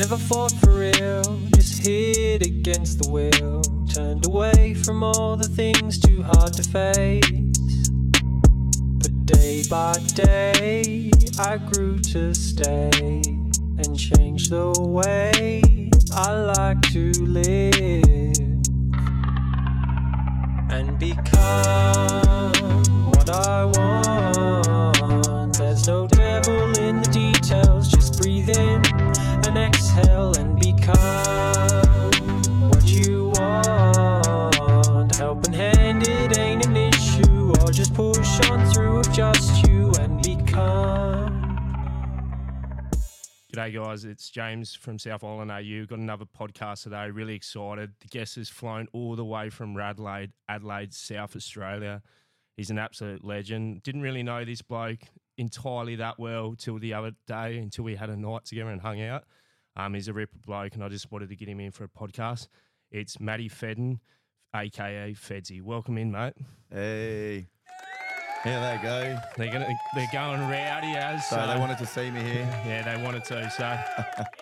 Never fought for real, just hit against the wheel. Turned away from all the things too hard to face. But day by day, I grew to stay and change the way I like to live and become what I want. G'day, guys. It's James from South Island AU. Got another podcast today. Really excited. The guest has flown all the way from Radelaide, Adelaide, South Australia. He's an absolute legend. Didn't really know this bloke entirely that well till the other day, until we had a night together and hung out. Um, he's a ripper bloke, and I just wanted to get him in for a podcast. It's Matty Feddern, aka Fedzy. Welcome in, mate. Hey. Here they go. They're gonna, they're going rowdy as. So they wanted to see me here. Yeah, they wanted to. So,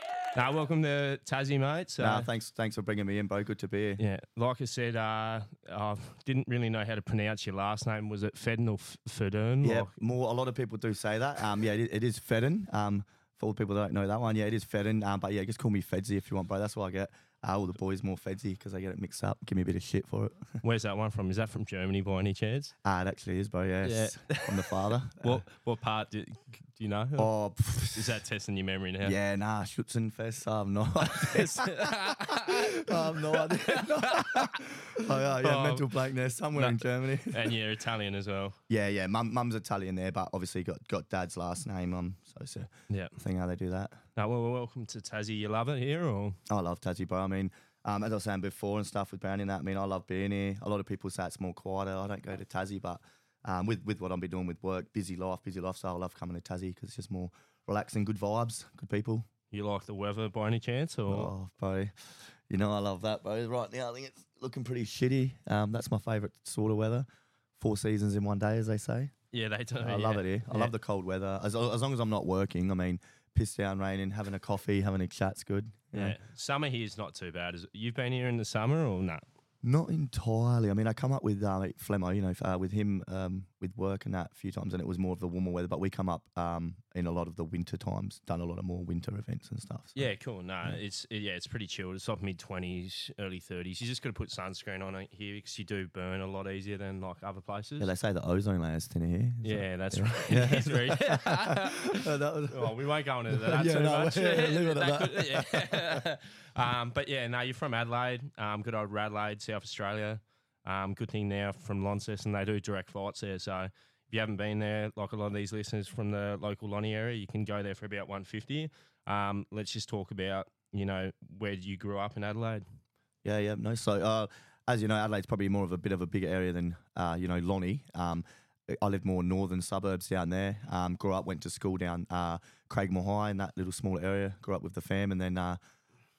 now welcome to Tassie, mate. So, Nah, thanks, thanks for bringing me in, Bo. Good to be here. yeah, like I said, uh, I didn't really know how to pronounce your last name. Was it Fedden or Federn? Yeah, Like- more. A lot of people do say that. Um, yeah, it, it is Feddern. Um, for all the people that don't know that one, yeah, it is Feddern. Um, but yeah, just call me Fedzy if you want, bro. That's what I get. All the boys more Fedzy because I get it mixed up. Give me a bit of shit for it. Where's that one from? Is that from Germany by any chance? Ah, it actually is, bro. Yes, from the father. What what part do, do you know? Oh, pff, Is that testing your memory now? yeah, nah, Schutzenfest. I have no idea. I have no idea. oh, yeah, yeah, Oh. mental blankness somewhere No. in Germany. and you're Italian as well. Yeah, yeah. Mum, mum's Italian there, but obviously got got dad's last name. Um, so it's a Yeah. thing how they do that. No, well, welcome to Tassie. You love it here, or I love Tassie, bro. I mean, um, as I was saying before and stuff with Brownie and that, I mean, I love being here. A lot of people say it's more quieter. I don't go to Tassie, but um, with with what I've been doing with work, busy life, busy lifestyle, I love coming to Tassie because it's just more relaxing, good vibes, good people. you like the weather by any chance? Or Oh, bro, you know I love that, bro. Right now, I think it's looking pretty shitty. Um, that's my favourite sort of weather. Four seasons in one day, as they say. yeah, they do. I love it here. I Yeah. love the cold weather. As, as long as I'm not working, I mean, piss down, raining, having a coffee, having a chat's good. know. Yeah, summer here is not too bad. Is it? You've been here in the summer or not? Not entirely. I mean, I come up with uh, like Flemmo, you know, uh, with him um, with work and that a few times, and it was more of the warmer weather. But we come up um, in a lot of the winter times, done a lot of more winter events and stuff. so- Yeah, cool. No, it's it, yeah, it's pretty chilled. It's like mid twenties, early thirties. You just got to put sunscreen on it here because you do burn a lot easier than like other places. Yeah, they say the ozone layer is thinner here. Is that- Yeah, that's yeah. right. Yeah. It's very- Uh, that was- well, we won't go into that Yeah, too no, much. yeah, leave it at could- yeah. um, but yeah, now you're from Adelaide. Um, good old Adelaide, South Australia. Um, good thing now from Launceston they do direct flights there. So if you haven't been there, like a lot of these listeners from the local Lonnie area, you can go there for about 150. Um, let's just talk about you know where you grew up in Adelaide. Yeah, yeah, no. So, uh, as you know, Adelaide's probably more of a bit of a bigger area than uh, you know Lonnie. Um, I lived more northern suburbs down there. Um, grew up, went to school down uh, Craigmore High in that little small area. Grew up with the fam, and then uh,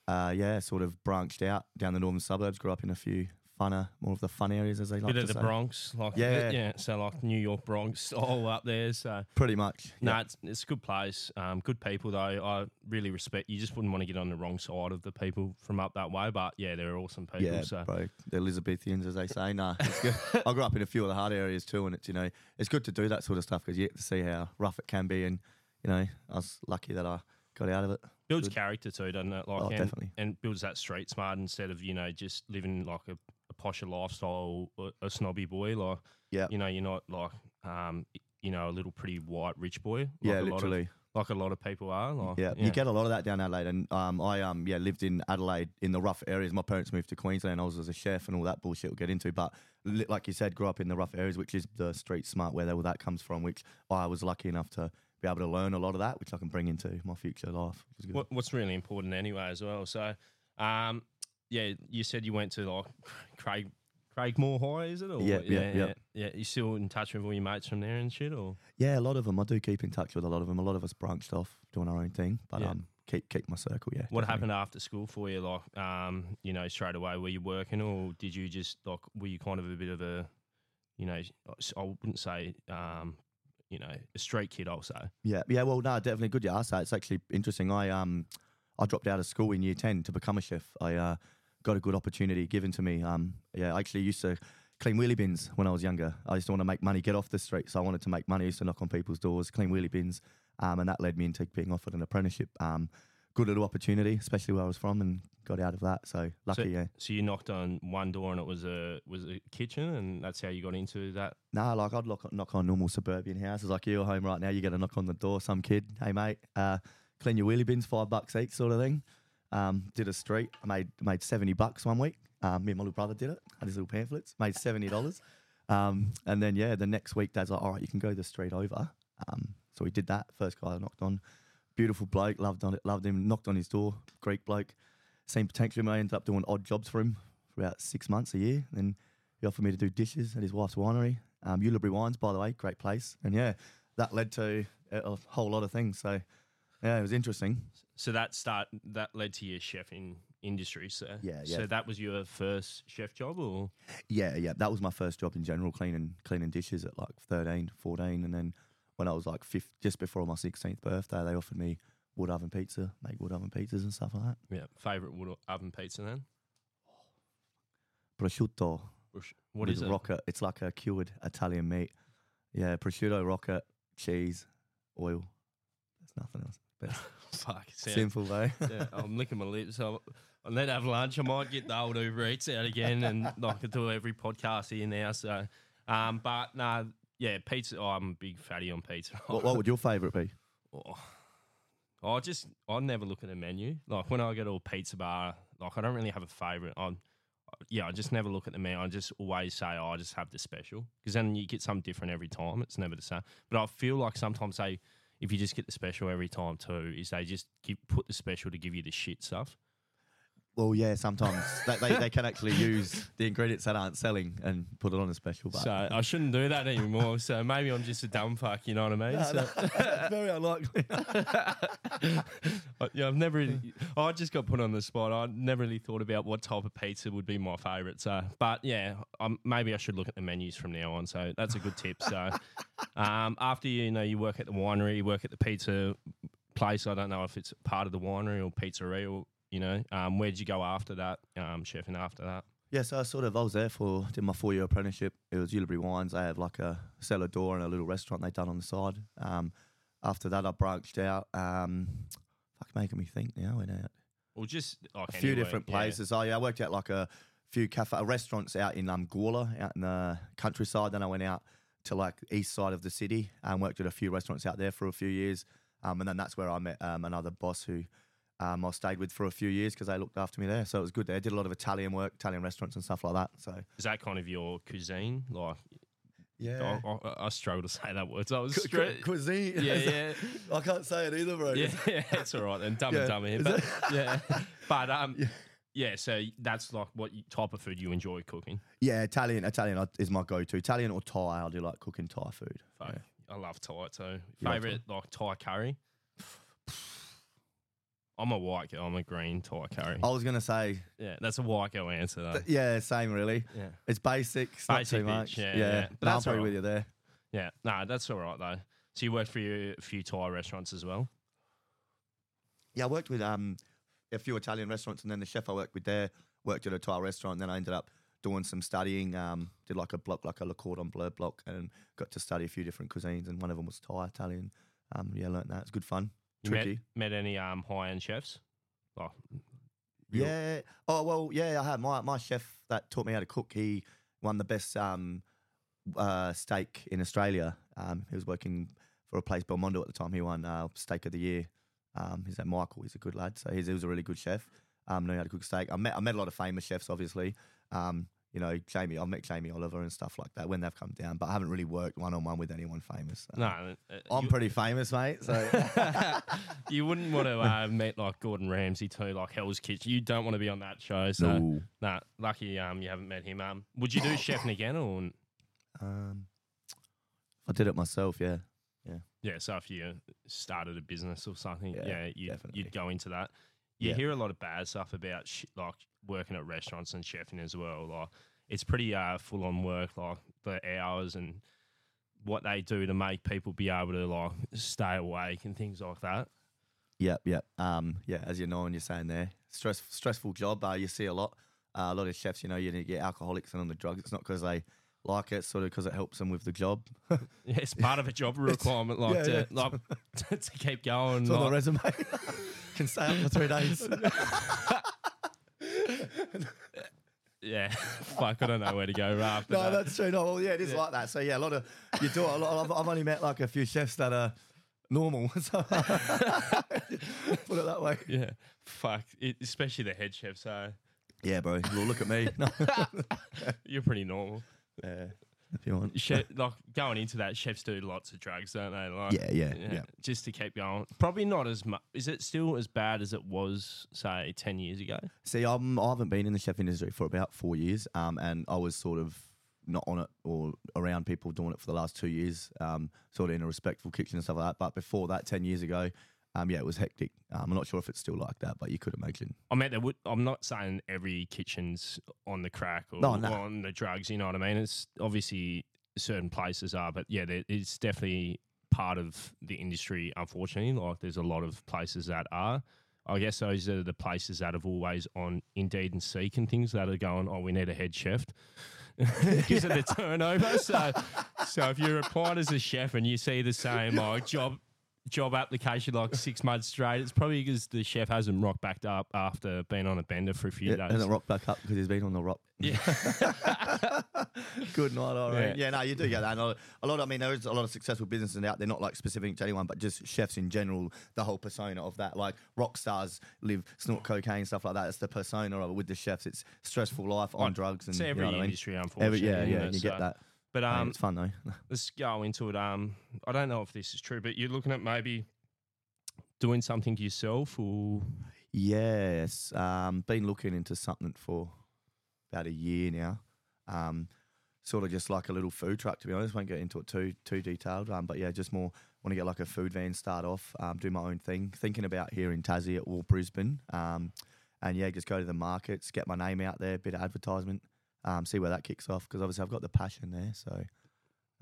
uh, yeah, sort of branched out down the northern suburbs. Grew up in a few funner, more of the fun areas, as they like Bit to of the say. Bronx, like Yeah. yeah. So like New York Bronx, all up there. So Pretty much. No, yeah. it's, it's a good place. Um, good people though. I really respect. You just wouldn't want to get on the wrong side of the people from up that way. But yeah, they're awesome people. Yeah, so bro, the Elizabethans, as they say. Nah, it's good. I grew up in a few of the hard areas too, and it's you know it's good to do that sort of stuff because you get to see how rough it can be, and you know I was lucky that I got out of it. builds good. character too, doesn't it? Like Oh, and, definitely. and builds that street smart instead of you know just living like a posher lifestyle, a snobby boy. Like Yeah. you know, you're not like um, you know, a little pretty white rich boy. Like yeah, a lot of- like a lot of people are. Like, Yeah, you get a lot of that down Adelaide, and um, I um, yeah, lived in Adelaide in the rough areas. My parents moved to Queensland. I was as a chef and all that bullshit we'll get into. But li- like you said, grew up in the rough areas, which is the street smart where all that comes from. Which I was lucky enough to be able to learn a lot of that, which I can bring into my future life. Which is good. what, what's really important anyway as well. So, um, yeah, you said you went to like Craig Craigmore High, is it? Or Yeah, yeah, yeah. yeah. Yeah, You still in touch with all your mates from there and shit, or Yeah, a lot of them. I do keep in touch with a lot of them. A lot of us branched off doing our own thing, but Yeah. um, keep keep my circle. Yeah. what definitely. happened after school for you? Like, um, you know, straight away, were you working, or did you just like, were you kind of a bit of a, you know, I wouldn't say, um, you know, a street kid. I'll say. Yeah, yeah. Well, no, definitely good. You asked that. It's actually interesting. I um, I dropped out of school in year ten to become a chef. I uh, got a good opportunity given to me. Um, yeah, I actually used to clean wheelie bins when I was younger. I used to want to make money, get off the street. So I wanted to make money. I used to knock on people's doors, clean wheelie bins, um, and that led me into being offered an apprenticeship. Um, good little opportunity, especially where I was from, and got out of that. So lucky, So, yeah. so you knocked on one door and it was a was a kitchen, and that's how you got into that. Nah, like I'd knock, knock on normal suburban houses like you're home right now. You get a knock on the door, some kid, hey mate, uh, clean your wheelie bins, five bucks each, sort of thing. Um, did a street, I made made seventy bucks one week. Um, me and my little brother did it. Had his little pamphlets, made seventy dollars. Um, and then yeah, the next week dad's like, all right, you can go the street over. Um, so we did that. First guy I knocked on, beautiful bloke, loved on it, loved him. Knocked on his door, Greek bloke. Seen potential. I ended up doing odd jobs for him for about six months a year. Then he offered me to do dishes at his wife's winery. Um, Wines, by the way, great place. And yeah, that led to a whole lot of things. So yeah, it was interesting. So that start that led to your chefing industry. So Yeah, yeah. So that was your first chef job, or Yeah, yeah, that was my first job in general, cleaning cleaning dishes at like 13, 14. And then when I was like fifth, just before my 16th birthday, they offered me wood oven pizza, make wood oven pizzas and stuff like that. yeah, favorite wood oven pizza then? Prosciutto. What is it? Rocket. It's like a cured Italian meat. Yeah, prosciutto, rocket, cheese, oil. There's nothing else. But Fuck. sound- simple though. yeah, I'm licking my lips. I'll, I'll need to have lunch. I might get the old Uber Eats out again and like I do every podcast here now. So, um, but no, yeah, pizza. Oh, I'm a big fatty on pizza. what, what would your favourite be? Oh, I just I never look at the menu. Like when I go to a pizza bar, like I don't really have a favorite. I, yeah, I just never look at the menu. I just always say, oh, I just have the special because then you get something different every time. It's never the same. But I feel like sometimes they, if you just get the special every time too, is they just give, put the special to give you the shit stuff. Well, yeah, sometimes they, they, they can actually use the ingredients that aren't selling and put it on a special. But So I shouldn't do that anymore. So maybe I'm just a dumb fuck. You know what I mean? So- that's very unlikely. I- yeah, I've never. Really, I just got put on the spot. I never really thought about what type of pizza would be my favourite. So, but yeah, um, maybe I should look at the menus from now on. So that's a good tip. So, um, after you, you know you work at the winery, you work at the pizza place. I don't know if it's part of the winery or pizzeria. Or, you know, um, where'd you go after that? Um, chefing after that. yeah, so I sort of I was there for did my four year apprenticeship. It was Uleybury Wines. They have like a cellar door and a little restaurant they done on the side. Um, after that, I branched out. Um, fuck, making me think now. I went out Or just like a few anywhere, different yeah. places. Oh yeah, I worked out like a few cafe restaurants out in um Gawler, out in the countryside. Then I went out to like east side of the city and worked at a few restaurants out there for a few years. Um, and then that's where I met um, another boss who um, I stayed with for a few years because they looked after me there. So it was good there. did a lot of Italian work, Italian restaurants and stuff like that. So Is that kind of your cuisine? Like, yeah. I, I, I struggle to say that word. So I was Cu- cu- cuisine. Yeah, yeah. I can't say it either, bro. Yeah, yeah, it's all right then. Dumb Yeah. and dumber here, Is but yeah, but um, Yeah. yeah. So that's like what type of food you enjoy cooking. Yeah, Italian. Italian is my go-to. Italian or Thai. I do like cooking Thai food. Fuck, Yeah. I love Thai too. You like Favorite like Thai curry. I'm a white girl. I'm a green Thai curry. I was gonna say, Yeah, that's a white girl answer though. th- yeah, same really. yeah, It's basic. It's not Basic too bitch, much. yeah, yeah. yeah. But No, I'm that's probably with you there. yeah. No, that's all right though. So you worked for a few Thai restaurants as well. Yeah, I worked with um a few Italian restaurants, and then the chef I worked with there worked at a Thai restaurant. And then I ended up doing some studying. Um, did like a block, like a Le Cordon Bleu block, and got to study a few different cuisines. And one of them was Thai, Italian. Um, yeah, learnt that. It's good fun. You met, met any um high end chefs? Oh, Yeah. Oh well, yeah. I had my my chef that taught me how to cook. He won the best um, uh, steak in Australia. Um, he was working for a place Belmondo at the time. He won uh, steak of the year. Um, his name Michael. He's a good lad. So he's, he was a really good chef. Um, knew how to cook steak. I met I met a lot of famous chefs, obviously. Um, you know, Jamie. I've met Jamie Oliver and stuff like that when they've come down, but I haven't really worked one on one with anyone famous. so. No, uh, I'm you- pretty famous, mate. So you wouldn't want to uh, meet like Gordon Ramsay too, like Hell's Kitchen. You don't want to be on that show. So, no. nah, lucky um you haven't met him. Um, would you do Chef again or Um, I did it myself. Yeah. yeah? Yeah. So if you started a business or something, Yeah, yeah, you'd, definitely. you'd go into that. You Yeah. hear a lot of bad stuff about sh- like working at restaurants and chefing as well. Like it's pretty uh full on work, like the hours and what they do to make people be able to like stay awake and things like that. Yep, yep. Um, yeah, as you know, and you're saying there, stress, stressful job. Uh, you see a lot. Uh, a lot of chefs, you know, you get alcoholics and on the drugs. It's not because they like it, sort of because it helps them with the job. Yeah, it's part of a job requirement, like yeah, to yeah. like to keep going. It's on the resume. Can stay up for three days. Yeah, fuck, I don't know where to go after that. no, that. that's true. No, well, yeah, it is like that. So yeah, a lot of you do. A lot, I've, I've only met like a few chefs that are normal. So put it that way. yeah, fuck, it, especially the head chef. So Yeah, bro. Well, look at me. No. you're pretty normal. yeah, if you want. Chef, like going into that, chefs do lots of drugs, don't they? Like, Yeah, yeah, yeah. just to keep going. Probably not as much. Is it still as bad as it was, say, ten years ago? See, I'm, I haven't been in the chef industry for about four years, um, and I was sort of not on it or around people doing it for the last two years, um, sort of in a respectful kitchen and stuff like that. But before that, ten years ago, um, yeah, it was hectic. Um, I'm not sure if it's still like that, but you could imagine. I mean, there would, I'm not saying every kitchen's on the crack or, No, no. on the drugs. You know what I mean? It's obviously certain places are, but yeah, there, it's definitely part of the industry. Unfortunately, like there's a lot of places that are. I guess those are the places that have always on Indeed and Seek and things that are going. Oh, we need a head chef. Gives it a turnover. So, so if you're applying as a chef and you see the same like job job application like six months straight, it's probably because the chef hasn't rocked back up after being on a bender for a few Yeah, days. and it rocked back up because he's been on the rock. Yeah. Good night, all right. Yeah. Yeah. no, you do get that. And a lot. I mean, there is a lot of successful businesses out there, not like specific to anyone, but just chefs in general. The whole persona of that, like rock stars live snort cocaine stuff like that. It's the persona of it with the chefs. It's stressful life on Like, drugs and it's you every know what I mean? industry, Every, unfortunately. yeah, you yeah, know, you so- get that. But um, it's fun though. let's go into it. Um, I don't know if this is true, but you're looking at maybe doing something yourself, or Yes, um, been looking into something for about a year now. Um, sort of just like a little food truck, to be honest. Won't get into it too too detailed, um, but yeah, just more want to get like a food van, start off, um, do my own thing. Thinking about here in Tassie or Brisbane, um, and yeah, just go to the markets, get my name out there, bit of advertisement, um, see where that kicks off. Because obviously I've got the passion there, so.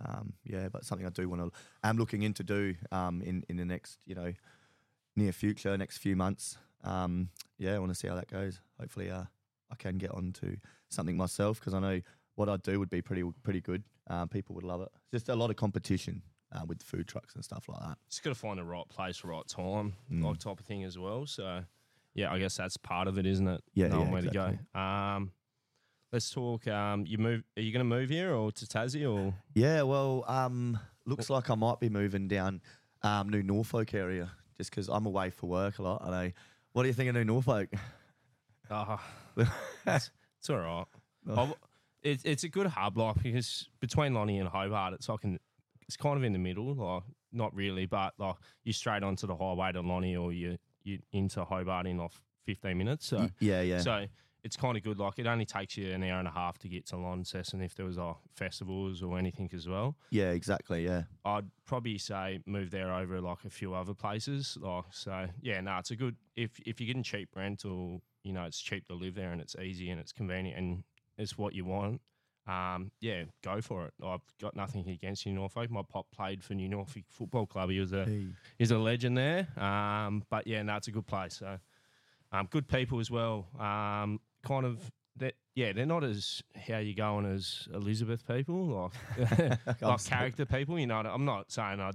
Um, yeah, but something I do want to. I'm looking into do um, in in the next, you know, near future, next few months. Um, yeah, I want to see how that goes. Hopefully, uh, I can get onto something myself because I know what I do would be pretty pretty good. Um, people would love it. Just a lot of competition uh, with food trucks and stuff like that. just got to find the right place, right time, Mm. like type of thing as well. So, yeah, I guess that's part of it, isn't it? Yeah, knowing yeah, where to exactly. go. Um, let's talk. Um, you move? Are you going to move here or to Tassie or? Yeah, well, um, looks like I might be moving down um, New Norfolk area just because I'm away for work a lot. I know. What do you think of New Norfolk? Oh, it's, it's all right. Oh. I've- It, it's a good hub, like because between Lonnie and Hobart, it's like an, it's kind of in the middle, like not really, but like you straight onto the highway to Lonnie or you you into Hobart in like fifteen minutes. So yeah, yeah. so it's kind of good. Like it only takes you an hour and a half to get to Launceston if there was uh, festivals or anything as well. yeah, exactly. Yeah. I'd probably say move there over like a few other places. Like so, yeah, no, it's a good if if you're getting cheap rent or you know it's cheap to live there and it's easy and it's convenient and it's what you want. Um, yeah, go for it. I've got nothing against New Norfolk. My pop played for New Norfolk Football Club. He was a Hey. he's a legend there. Um, but yeah, no, it's a good place. So, um, good people as well. Um, kind of, that yeah, they're not as how you going as Elizabeth people, like like character people. You know, I'm not saying I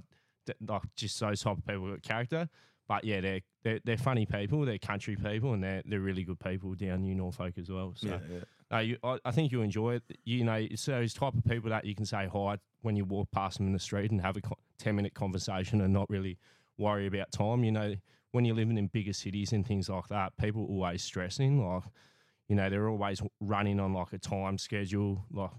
like just those type of people with character, but yeah, they're they're, they're funny people. They're country people, and they're they're really good people down New Norfolk as well. So. Yeah, yeah. No, you, I, I think you enjoy it. You know, it's those type of people that you can say hi when you walk past them in the street and have a co- 10 minute conversation and not really worry about time. You know, when you're living in bigger cities and things like that, people always stressing. Like, you know, they're always running on like a time schedule. Like,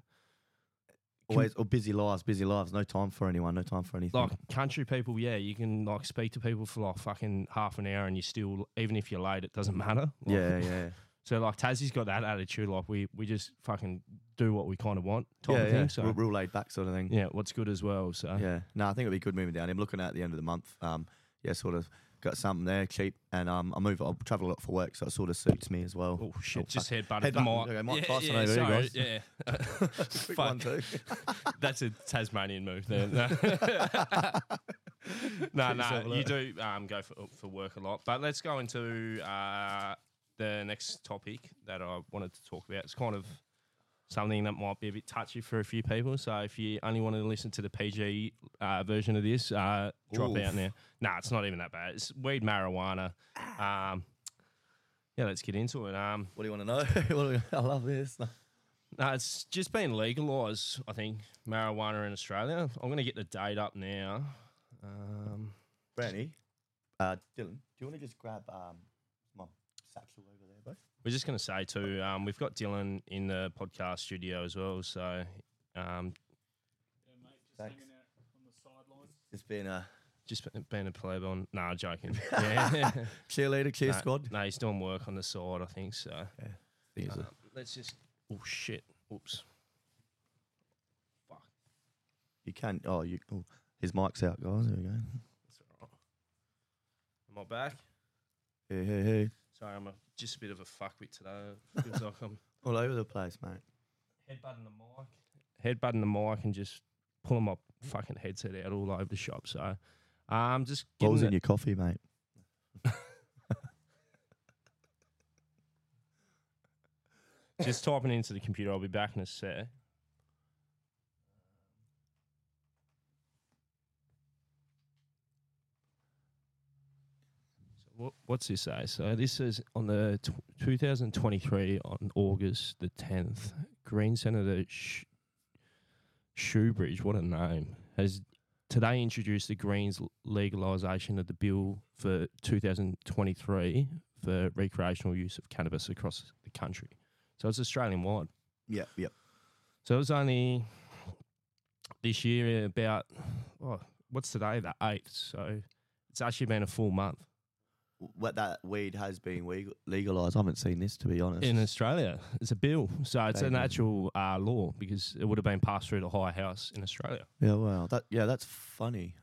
Always or busy lives, busy lives. No time for anyone. No time for anything. like country people, yeah, you can like speak to people for like fucking half an hour and you still, even if you're late, it doesn't matter. Like, yeah, yeah. So like Tassie's got that attitude. Like we, we just fucking do what we kind of want type yeah, of yeah. thing. So real, real laid back sort of thing. yeah, what's good as well. So Yeah. No, I think it'd be good moving down. I'm looking at the end of the month. Um, yeah, sort of got something there cheap, and um, I move. I travel a lot for work, so it sort of suits me as well. Oh shit! Oh, just head butted the mic. Okay, Mike yeah, Tyson yeah, over sorry. Yeah, Quick one too. that's a Tasmanian move there. no, no, you do um, go for, for work a lot. But let's go into uh, the next topic that I wanted to talk about. It's kind of something that might be a bit touchy for a few people. So if you only want to listen to the PG uh, version of this, uh, drop Oof. out now. Nah, it's not even that bad. It's weed, marijuana. Um, yeah, let's get into it. Um, What do you want to know? What do we- I love this. no, it's just been legalised, I think, marijuana in Australia. I'm going to get the date up now. Um, Brandy, uh, Dylan, do you want to just grab um, my satchel over? We're just going to say too, um, we've got Dylan in the podcast studio as well. So um, Thanks. Hanging out on the sidelines. It's been a just be- being a plebe on. Nah, joking. Yeah. cheerleader, cheer Nah, squad. No, he's doing work on the side, I think. So Thing is, um, uh, let's just. Oh shit! Oops. Fuck. you can't. Oh, you. Oh, his mic's out, guys. There we go. That's all right. Am I back? Hey, hey, hey. Sorry, I'm a, just a bit of a fuckwit today. Feels like I'm All over the place, mate. headbutting the mic. Headbutting the mic and just pulling my fucking headset out all over the shop. So, um, just What was in your coffee, mate? Just typing into the computer. I'll be back in a sec. What, what's this say? So this is on the tw 2023 on August the 10th. Green Senator Sh- Shoebridge, what a name, has today introduced the Greens legalisation of the bill for 2023 for recreational use of cannabis across the country. So it's Australian wide. Yep, yep. So it was only this year about oh, what's today? The eighth. So it's actually been a full month What that weed has been legalised. I haven't seen this to be honest. in Australia. It's a bill, so it's an actual uh, law because it would have been passed through the higher house in Australia. yeah, wow. That yeah, that's funny.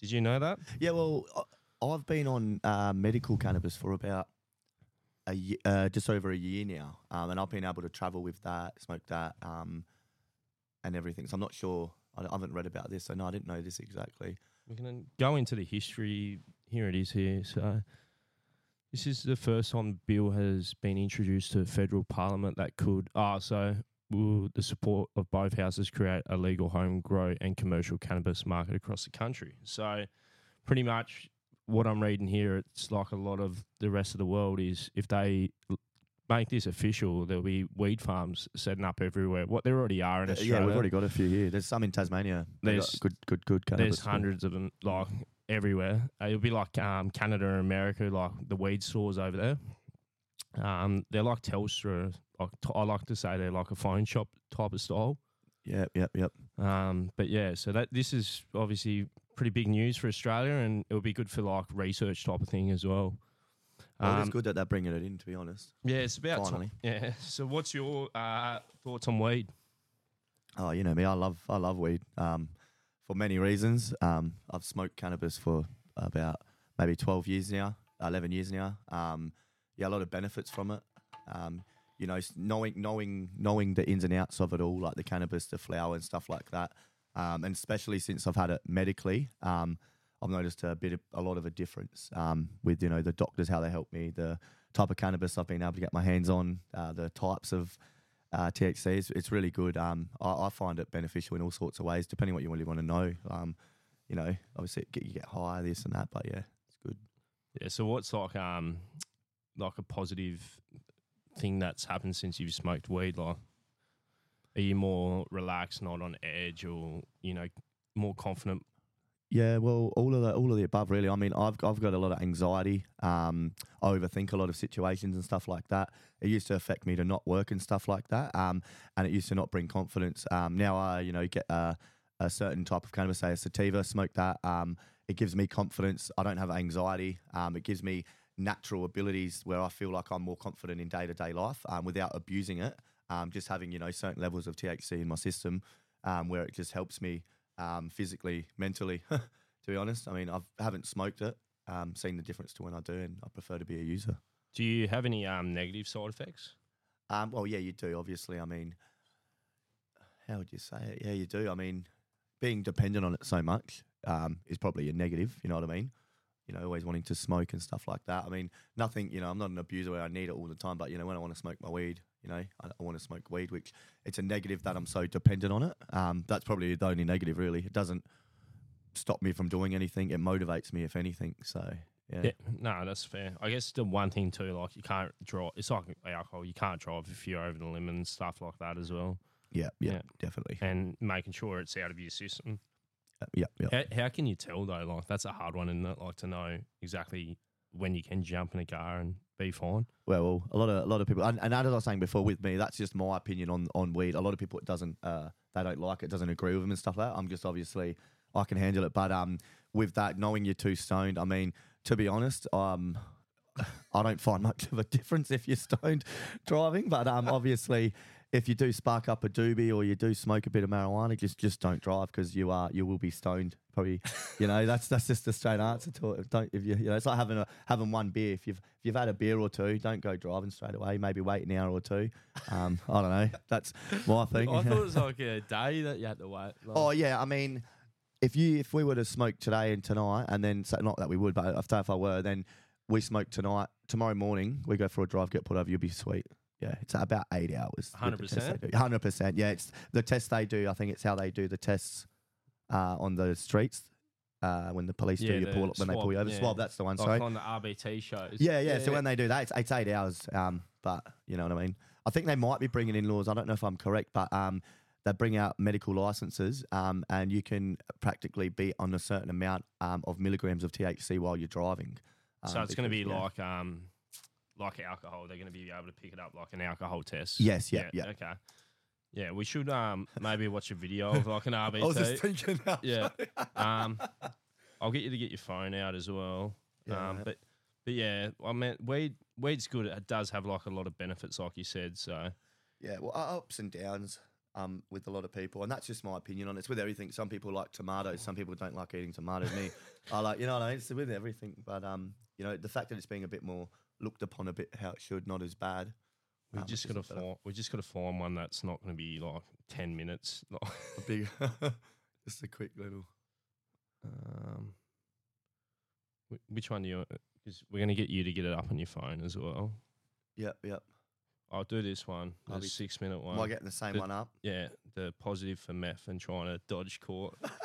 Did you know that? Yeah, well, I- I've been on uh, medical cannabis for about a ye- uh, just over a year now, um, and I've been able to travel with that, smoke that, um, and everything. So I'm not sure. I, I haven't read about this, so no, I didn't know this exactly. We're going to go into the history. Here it is here. So this is the first time bill has been introduced to federal parliament that could, ah, so will the support of both houses create a legal home grow and commercial cannabis market across the country. So pretty much what I'm reading here, it's like a lot of the rest of the world is if they make this official, there'll be weed farms setting up everywhere. What there already are in Australia. yeah, we've already got a few here. There's some in Tasmania. There's- good, good, good cannabis. There's hundreds of them, like everywhere. Uh, it'll be like um, Canada and America, like the weed stores over there. Um, they're like Telstra. Like t- I like to say they're like a phone shop type of style. Yep, yep, yep. Um, but yeah, so that this is obviously pretty big news for Australia, and it would be good for like research type of thing as well. Well, it's Um, good that they're bringing it in. To be honest. Yeah, it's about. Finally. Yeah. So, what's your uh, thoughts on weed? Oh, you know me. I love I love weed. Um, for many reasons. Um, I've smoked cannabis for about maybe twelve years now, eleven years now. Um, yeah, a lot of benefits from it. Um, you know, knowing knowing knowing the ins and outs of it all, like the cannabis, the flower, and stuff like that. Um, and especially since I've had it medically, um, I've noticed a bit, of, a lot of a difference um, with you know the doctors how they help me, the type of cannabis I've been able to get my hands on, uh, the types of uh, THC. It's, it's really good. Um, I, I find it beneficial in all sorts of ways, depending what you really want to know. Um, you know, obviously get, you get higher, this and that, but yeah, it's good. Yeah. So, what's like um like a positive thing that's happened since you've smoked weed? Like, are you more relaxed, not on edge, or you know, more confident? Yeah, well, all of the all of the above, really. I mean, I've I've got a lot of anxiety. Um, I overthink a lot of situations and stuff like that. It used to affect me to not work and stuff like that. Um, and it used to not bring confidence. Um, now I, you know, get a, a certain type of cannabis, say a sativa, smoke that. Um, it gives me confidence. I don't have anxiety. Um, it gives me natural abilities where I feel like I'm more confident in day to day life um, without abusing it. Um, just having you know certain levels of THC in my system, um, where it just helps me um, physically, mentally. to be honest, I mean, I've, I haven't smoked it, um, seen the difference to when I do, and I prefer to be a user. Do you have any um negative side effects? Um, well, yeah, you do. Obviously, I mean, how would you say it? Yeah, you do. I mean, being dependent on it so much, um, is probably a negative. You know what I mean? You know, always wanting to smoke and stuff like that. I mean, nothing. You know, I'm not an abuser where I need it all the time, but you know, when I want to smoke my weed, you know, I, I want to smoke weed, which it's a negative that I'm so dependent on it. Um, that's probably the only negative, really. It doesn't stop me from doing anything. It motivates me, if anything. So yeah, Yeah, no, that's fair. I guess the one thing too, like you can't drive. It's like alcohol. You can't drive if you're over the limit and stuff like that as well. yeah, yeah, Yeah. definitely. And making sure it's out of your system. Uh, yeah, yeah. How, how can you tell though? Like that's a hard one, and like to know exactly when you can jump in a car and be fine. Well, a lot of a lot of people, and, and as I was saying before, with me, that's just my opinion on on weed. A lot of people it doesn't, uh, they don't like it, doesn't agree with them and stuff like that. I'm just obviously I can handle it, but um, with that, knowing you're too stoned, I mean, to be honest, um, I don't find much of a difference if you're stoned driving, but um, obviously. If you do spark up a doobie or you do smoke a bit of marijuana, just just don't drive because you are you will be stoned. Probably, you know that's that's just the straight answer to it. Don't if you you know it's like having a having one beer. If you've if you've had a beer or two, don't go driving straight away. Maybe wait an hour or two. Um, I don't know. That's my thing. I thought it was like a day that you had to wait. Like, Oh yeah, I mean, if you if we were to smoke today and tonight, and then so not that we would, but if if I were, then we smoke tonight. Tomorrow morning, we go for a drive, get put over. You'll be sweet. Yeah, it's about eight hours. 100%? Hundred percent. Yeah, it's the test they do. I think it's how they do the tests uh, on the streets uh, when the police Yeah, do your pull when they pull you over. yeah. Swab. That's the one. like sorry. on the RBT shows. Yeah, yeah. So when they do that, it's, it's eight hours. Um, but you know what I mean. I think they might be bringing in laws. I don't know if I'm correct, but um, they bring out medical licenses, um, and you can practically be on a certain amount um, of milligrams of THC while you're driving. so Um, it's going to be yeah. like um, like alcohol. They're going to be able to pick it up like an alcohol test. Yes, yeah, yeah. Okay. Yeah, we should um maybe watch a video of like an RBT. I was just thinking. That. yeah. Um, I'll get you to get your phone out as well. Yeah, um, but but yeah, I mean, weed weed's good. It does have like a lot of benefits, like you said. So Yeah, well, ups and downs um, with a lot of people, and that's just my opinion on it. It's with everything. Some people like tomatoes, some people don't like eating tomatoes. Me, I like, you know, what I mean? it's with everything. But um, you know, the fact that it's being a bit more looked upon a bit how it should, not as bad. we um, just got to find we just got to find one that's not going to be like ten minutes. Like, a big, just a quick little. um, wh- which one do you? Because we're going to get you to get it up on your phone as well. Yep, yep. I'll do this one, the six minute one. Am I getting the same the- one up? yeah, the positive for meth and trying to dodge court.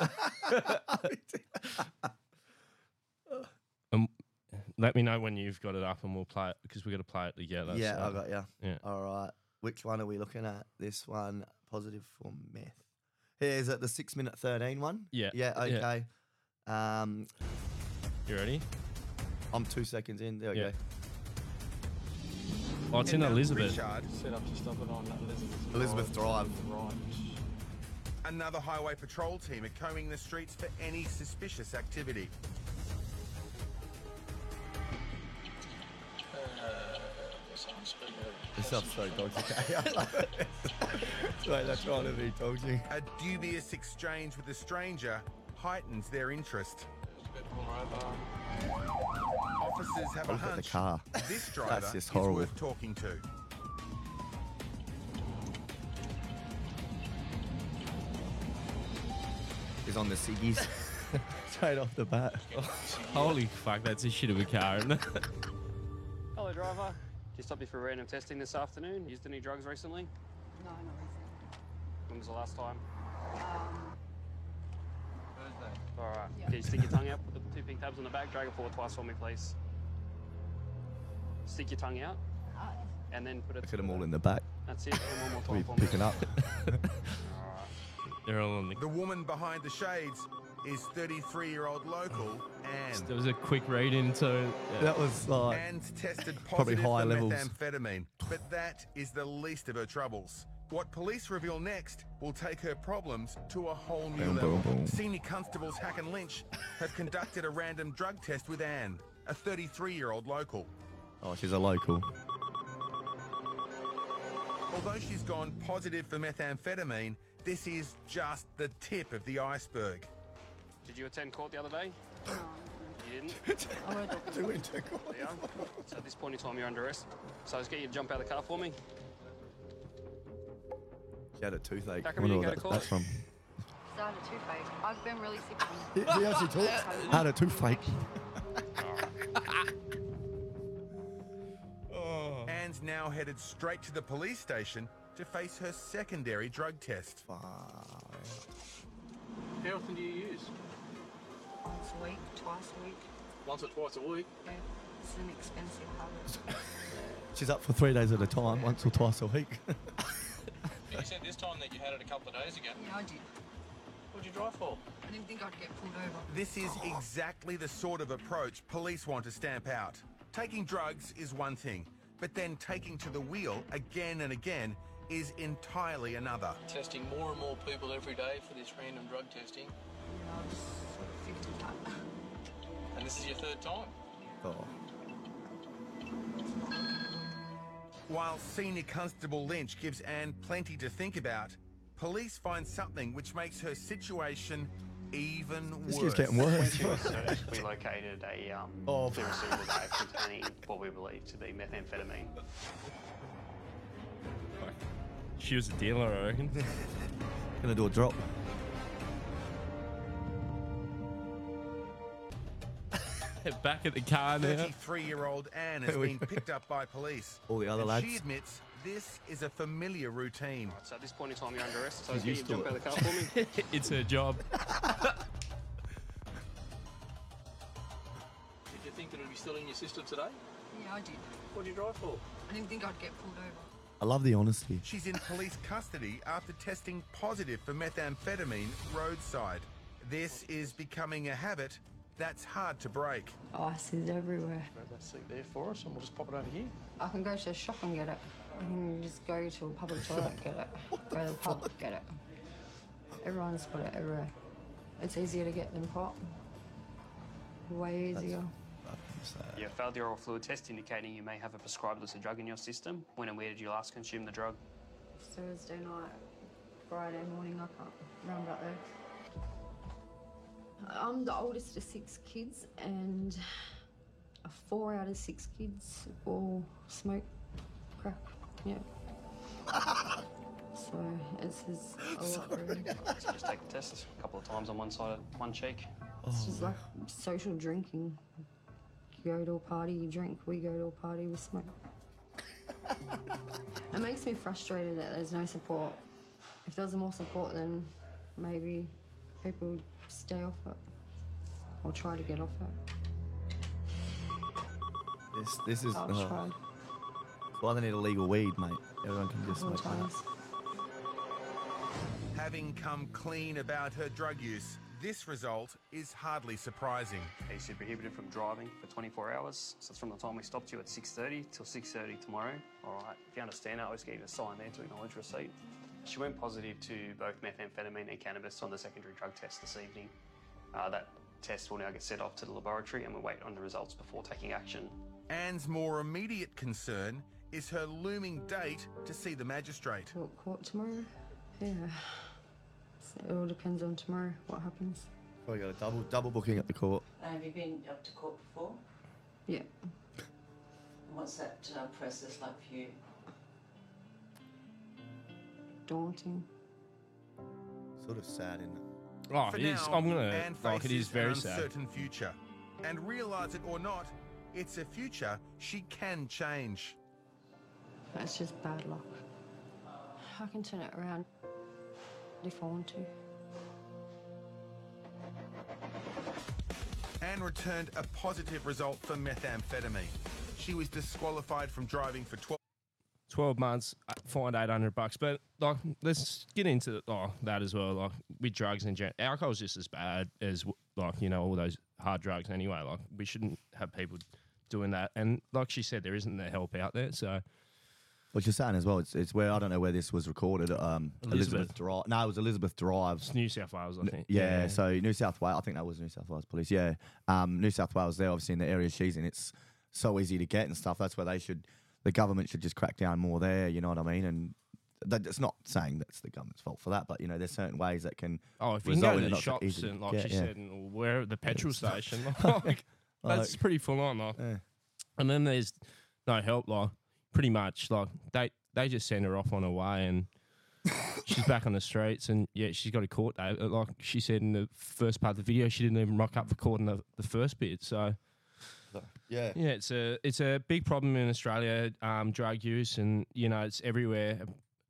Let me know when you've got it up and we'll play it because we're going to play it together. yeah, so- I got you. yeah. All right. Which one are we looking at? This one, positive for meth. Here is it the six minute thirteen one? Yeah, Yeah. yeah. Okay. Um, You ready? I'm two seconds in. There we Yeah. go. Oh, it's in And, uh, Elizabeth. Richard, set up to stop it on Elizabeth. Elizabeth Drive. Right. another highway patrol team are combing the streets for any suspicious activity. This sounds so dodgy. Wait, that's trying to be dodgy. A dubious exchange with a stranger heightens their interest. Officers have a Look at the hunch car. this driver just is horrible. worth talking to. He's on the ciggies. Straight off the bat. Holy fuck, that's a shit of a car, isn't it? Hello, driver. Just stopped you for random testing this afternoon. Used any drugs recently? No, not recently. When was the last time? Thursday. All right. Yeah. Can you stick your tongue out? Put the two pink tabs on the back. Drag it forward twice for me, please. Stick your tongue out, Uh, and then put it. Look at them all in the back. That's it. One more We time for me. picking up. All right. They're all on the. The woman behind the shades is 33-year-old local There Anne. was a quick read into. that was like. Anne's tested Probably high for levels. methamphetamine, but that is the least of her troubles. What police reveal next will take her problems to a whole new Boom, level. boom, boom. Senior constables Hack and Lynch have conducted a random drug test with Anne, a 33-year-old local. Oh, she's a local. Although she's gone positive for methamphetamine, this is just the tip of the iceberg. Did you attend court the other day? no, You didn't. I would have Two into court. Yeah. So at this point in time, you're under arrest. So let's get you to jump out of the car for me. She had a toothache. How I come you wonder didn't what go that- to that's from. started toothache. I've been really sick. He, he actually talks. Had a toothache. Oh. Anne's now headed straight to the police station to face her secondary drug test. How often do you use? Once a week, twice a week. Once or twice a week. Yeah, it's an expensive habit. She's up for three days at a time, once or twice a week. You said this time that you had it a couple of days ago. yeah, I did. What'd you drive for? I didn't think I'd get pulled over. This is exactly the sort of approach police want to stamp out. Taking drugs is one thing, but then taking to the wheel again and again is entirely another. Testing more and more people every day for this random drug testing. Yeah, And this is your third time. oh. While Senior Constable Lynch gives Anne plenty to think about, police find something which makes her situation even This worse. keeps getting worse. search, we located a um, Oh. clear receivable bag containing what we believe to be methamphetamine. She was a dealer, I reckon. Gonna do a drop. Back at the car now. 33 year old Anne has been picked up by police. All the other and lads. She admits this is a familiar routine. So at this point in time, you're under arrest. So She's can you jump it. out of the car for me? it's her job. Did you think that it would be still in your system today? Yeah, I did. What'd you drive for? I didn't think I'd get pulled over. I love the honesty. She's in police custody after testing positive for methamphetamine roadside. This is becoming a habit that's hard to break. Ice is everywhere. Grab that seat there for us and we'll just pop it over here. I can go to a shop and get it. I can just go to a public toilet and get it. Go to the pub, get it. Everyone's got it everywhere. It's easier to get than pot. Way easier. You failed the oral fluid test indicating you may have a prescribed illicit drug in your system. When and where did you last consume the drug? Thursday night, Friday morning, I can't remember out there. I'm the oldest of six kids, and four out of six kids all smoke crack. Yeah. so it's just a lot, really. Just take the test a couple of times on one side of one cheek. It's just like social drinking. You go to a party, you drink. We go to a party, we smoke. it makes me frustrated that there's no support. If there was more support, then maybe people would stay off it or try to get off it. This, this is I've oh, tried why they need illegal weed, mate. Everyone can just smoke. that. times. Having come clean about her drug use, this result is hardly surprising. He's prohibited from driving for 24 hours. So it's from the time we stopped you at 6.30 till 6.30 tomorrow. All right, if you understand that, I was getting a sign there to acknowledge receipt. She went positive to both methamphetamine and cannabis on the secondary drug test this evening. Uh, that test will now get sent off to the laboratory and we'll wait on the results before taking action. Anne's more immediate concern is her looming date to see the magistrate. To court tomorrow? Yeah. So it all depends on tomorrow what happens. Probably got a double double booking at the court. Have you been up to court before? Yeah. What's that uh, process like for you? Daunting. Sort of sad, isn't it? Oh, For it is. now, I'm gonna like it faces is very an sad. future, and realize it or not, it's a future she can change. That's just bad luck. I can turn it around if I want to. Anne returned a positive result for methamphetamine. She was disqualified from driving for 12. 12 months, uh, fined 800 bucks. But like, let's get into oh, that as well. Like with drugs and gen- alcohol's just as bad as like you know all those hard drugs anyway. Like we shouldn't have people doing that. And like she said, there isn't the help out there. So What you're saying as well, it's, it's where I don't know where this was recorded. Um, Elizabeth, Elizabeth. Drive. No, it was Elizabeth Drive. it's New South Wales, I think. Yeah, so New South Wales, I think that was New South Wales Police. Yeah, um, New South Wales, there obviously in the area she's in, it's so easy to get and stuff. That's where they should, the government should just crack down more there. You know what I mean? And that, it's not saying that's the government's fault for that, but you know, there's certain ways that can. Oh, if you go in to the shops and like Yeah, she yeah. said, and where the petrol station, like, that's Like- pretty full on. Like. Yeah. And then there's no help. Like pretty much, like they they just send her off on her way, and she's back on the streets, and yeah, she's got a court date. Like she said in the first part of the video, she didn't even rock up for court in the, the first bit. So Yeah. yeah, it's a it's a big problem in Australia, um, drug use, and you know it's everywhere,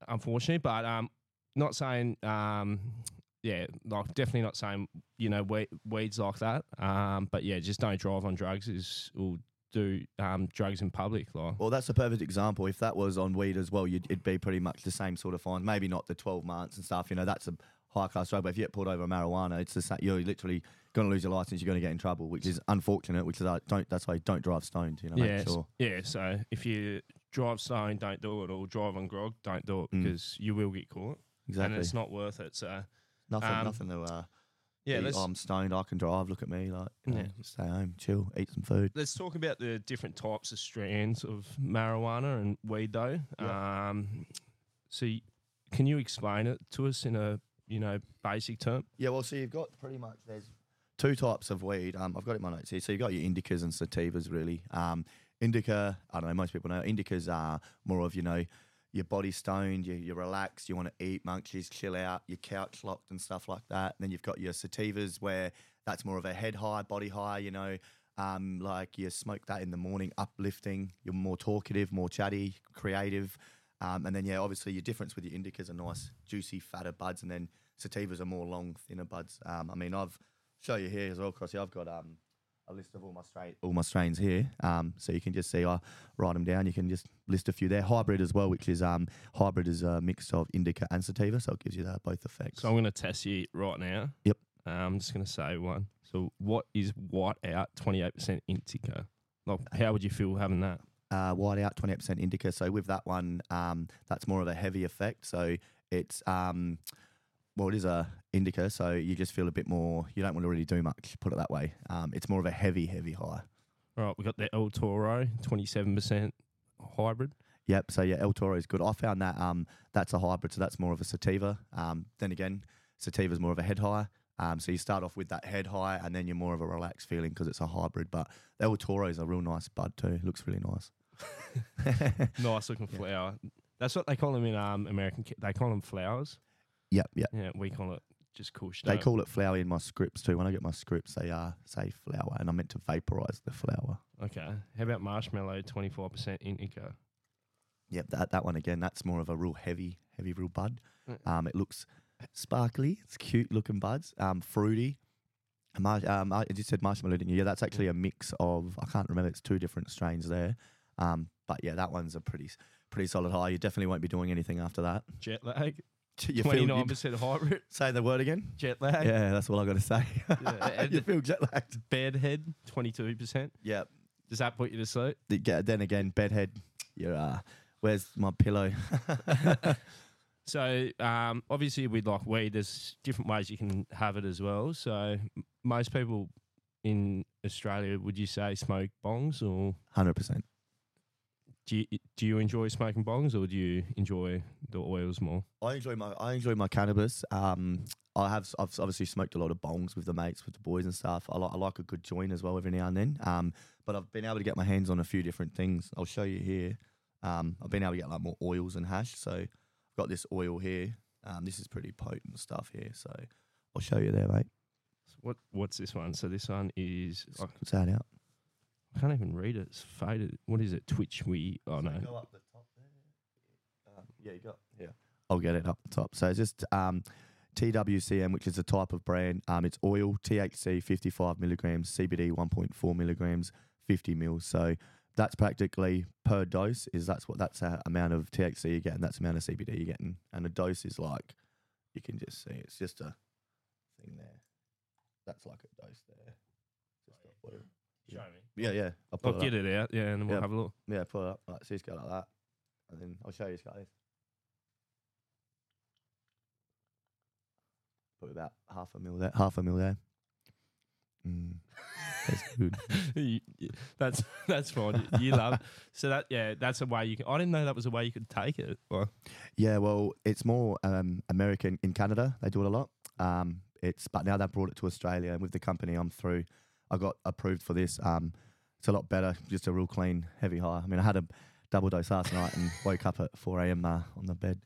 unfortunately. But um, not saying um, yeah, like definitely not saying you know we, weeds like that. Um, but yeah, just don't drive on drugs is or do um drugs in public. Like Well, that's a perfect example. If that was on weed as well, you'd, it'd be pretty much the same sort of fine. Maybe not the 12 months and stuff. You know, that's a high class drug. But if you get pulled over marijuana, it's the same. You're literally going to lose your license. You're going to get in trouble, which is unfortunate. Which is uh, don't. That's why you don't drive stoned. You know, yeah, make sure. yeah. So if you drive stoned, don't do it, or drive on grog, don't do it Mm. because you will get caught, Exactly. and it's not worth it. So nothing. um, nothing to. Uh, yeah, "Oh, I'm stoned. I can drive. Look at me. Like, you know, Yeah. stay home, chill, eat some food. let's talk about the different types of strands of marijuana and weed, though. Um, so, can you explain it to us in a you know basic term? Yeah, well, so you've got pretty much there's two types of weed. Um, I've got it in my notes here. So you've got your indicas and sativas, really. Um, indica, I don't know, most people know. Indicas are more of you know your body stoned, you, you're relaxed, you want to eat munchies, chill out, you're couch locked and stuff like that. And then you've got your sativas where that's more of a head high, body high. You know, um, like you smoke that in the morning, uplifting. You're more talkative, more chatty, creative. Um, and then yeah, obviously your difference with your indicas are nice, juicy, fatter buds, and then sativas are more long, thinner buds. Um, I mean, I've show you here as well, Crossy. I've got um, a list of all my strain, all my strains here, um, so you can just see. I write them down. You can just list a few there. Hybrid as well, which is um, hybrid is a mix of indica and sativa, so it gives you that both effects. So I'm going to test you right now. Yep. Uh, I'm just going to say one. So, what is white out 28% indica? Like, how would you feel having that? uh, white out, 28% indica. So with that one, um, that's more of a heavy effect. So it's, um, well, it is a indica. So you just feel a bit more, you don't want to really do much, put it that way. Um, it's more of a heavy, heavy high. All right, we got the El Toro 27% hybrid. Yep. So yeah, El Toro is good. I found that um, that's a hybrid. So that's more of a sativa. Um, then again, sativa is more of a head high. Um, so you start off with that head high, and then you're more of a relaxed feeling because it's a hybrid. But the El Toro is a real nice bud too. Looks really nice. Nice looking flower. That's what they call them in um, American. They call them flowers. Yep. Yep. Yeah, we call it just kush. They call it flower in my scripts too. When I get my scripts, they uh, say flower, and I meant to vaporize the flower. we? Okay. How about marshmallow 24% indica? Yep, that that one again. That's more of a real heavy, heavy, real bud. Mm. Um, it looks sparkly. It's cute looking buds. Um, fruity. Mar- um, I just said marshmallow, didn't you? Yeah, that's actually a mix of. I can't remember. It's two different strains there. Um, but yeah, that one's a pretty, pretty solid high. You definitely won't be doing anything after that. Jet lag. You feel- you- 29% hybrid. say the word again. Jet lag. Yeah, that's all I got to say. and- you feel jet lagged. Bedhead 22%. Yeah. Does that put you to sleep? The- yeah, Then again, bedhead. You're. Uh, where's my pillow? So um, obviously, with like weed, there's different ways you can have it as well. So most people in Australia, would you say smoke bongs, or Hundred percent. Do you, do you enjoy smoking bongs, or do you enjoy the oils more? I enjoy my I enjoy my cannabis. Um, I have I've obviously smoked a lot of bongs with the mates, with the boys and stuff. I like I like a good joint as well every now and then. Um, but I've been able to get my hands on a few different things. I'll show you here. Um, I've been able to get like more oils and hash. So I've got this oil here. Um, this is pretty potent stuff here. So I'll show you there, mate. So what What's this one? So this one is What's that out? Can't even read it. It's faded. What is it? Twitch we? Oh no. Go up the top there. Um, yeah, you got. Yeah, I'll get it up the top. So it's just um, TWCM, which is a type of brand. Um, it's oil, THC 55 milligrams, CBD 1.4 milligrams, 50 mils. So that's practically per dose. Is that's what that's the amount of THC you're getting. That's the amount of CBD you're getting, and the dose is like you can just see. It's just a thing there. That's like a dose there. Just a oil. Show me. Yeah, yeah. I'll put I'll it up. get it out. Yeah, and then we'll Yeah. have a look. Yeah, pull it up. Like, so it's go like that. And then I'll show you it's got this. Put about half a mil there. Half a mil there. Mm. That's good. You- you- that's that's fine. You, you love so that yeah. That's a way you can. I didn't know that was a way you could take it. Well, Yeah, well, it's more um, American in Canada. They do it a lot. Um, it's but now they've brought it to Australia, and with the company I'm through, I got approved for this. Um, it's a lot better, just a real clean, heavy high. I mean, I had a double dose last night and woke up at 4 a.m. Uh, on the bed.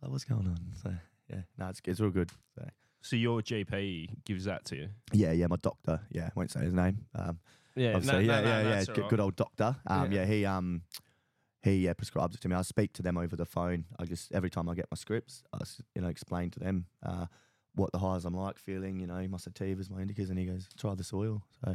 Like, what's going on? So yeah, no, it's it's real good. So. So your GP gives that to you. Yeah, yeah, my doctor. Yeah, won't say his name. Um, Yeah, obviously, yeah, yeah, yeah. Good, good old doctor. Um, Yeah. yeah. he um, he yeah, prescribes it to me. I speak to them over the phone. I just every time I get my scripts, I you know explain to them uh, what the highs I'm like feeling. You know, my sativas, my indicas, and he goes, try this oil. So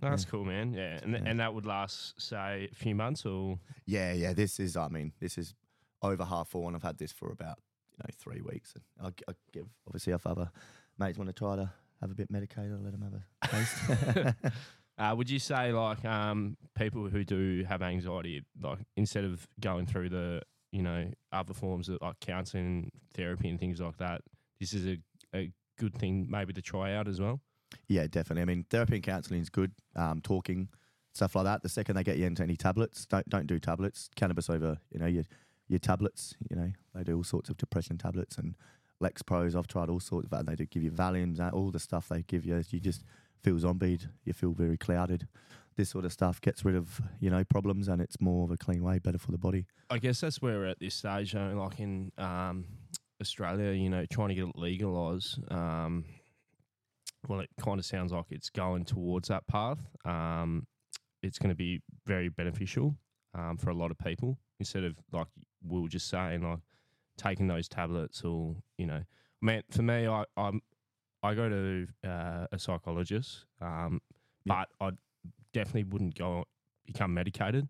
That's Yeah. cool, man. Yeah, and th- Yeah. and that would last say a few months or yeah, yeah. This is, I mean, this is over half full, and I've had this for about you know three weeks. And I, I give obviously if other mates want to try to have a bit medicated, I'll let them have a taste. Uh, would you say like um, people who do have anxiety, like instead of going through the you know other forms of like counselling, therapy, and things like that, this is a, a good thing maybe to try out as well. Yeah, definitely. I mean, therapy and counselling is good. Um, talking, stuff like that. The second they get you into any tablets, don't don't do tablets. Cannabis over, you know, your your tablets. You know, they do all sorts of depression tablets and Lexapros. I've tried all sorts. Of, that. they do give you Valiums, uh, all the stuff they give you. You just feel zombied. You feel very clouded. This sort of stuff gets rid of you know problems, and it's more of a clean way, better for the body. I guess that's where we're at this stage, you know, like in um, Australia, you know, trying to get it legalised. Um, well, it kind of sounds like it's going towards that path. Um, it's going to be very beneficial um, for a lot of people instead of like we were just saying, like taking those tablets or you know, man, for me, I I'm I go to uh, a psychologist, um, Yeah. but I definitely wouldn't go become medicated,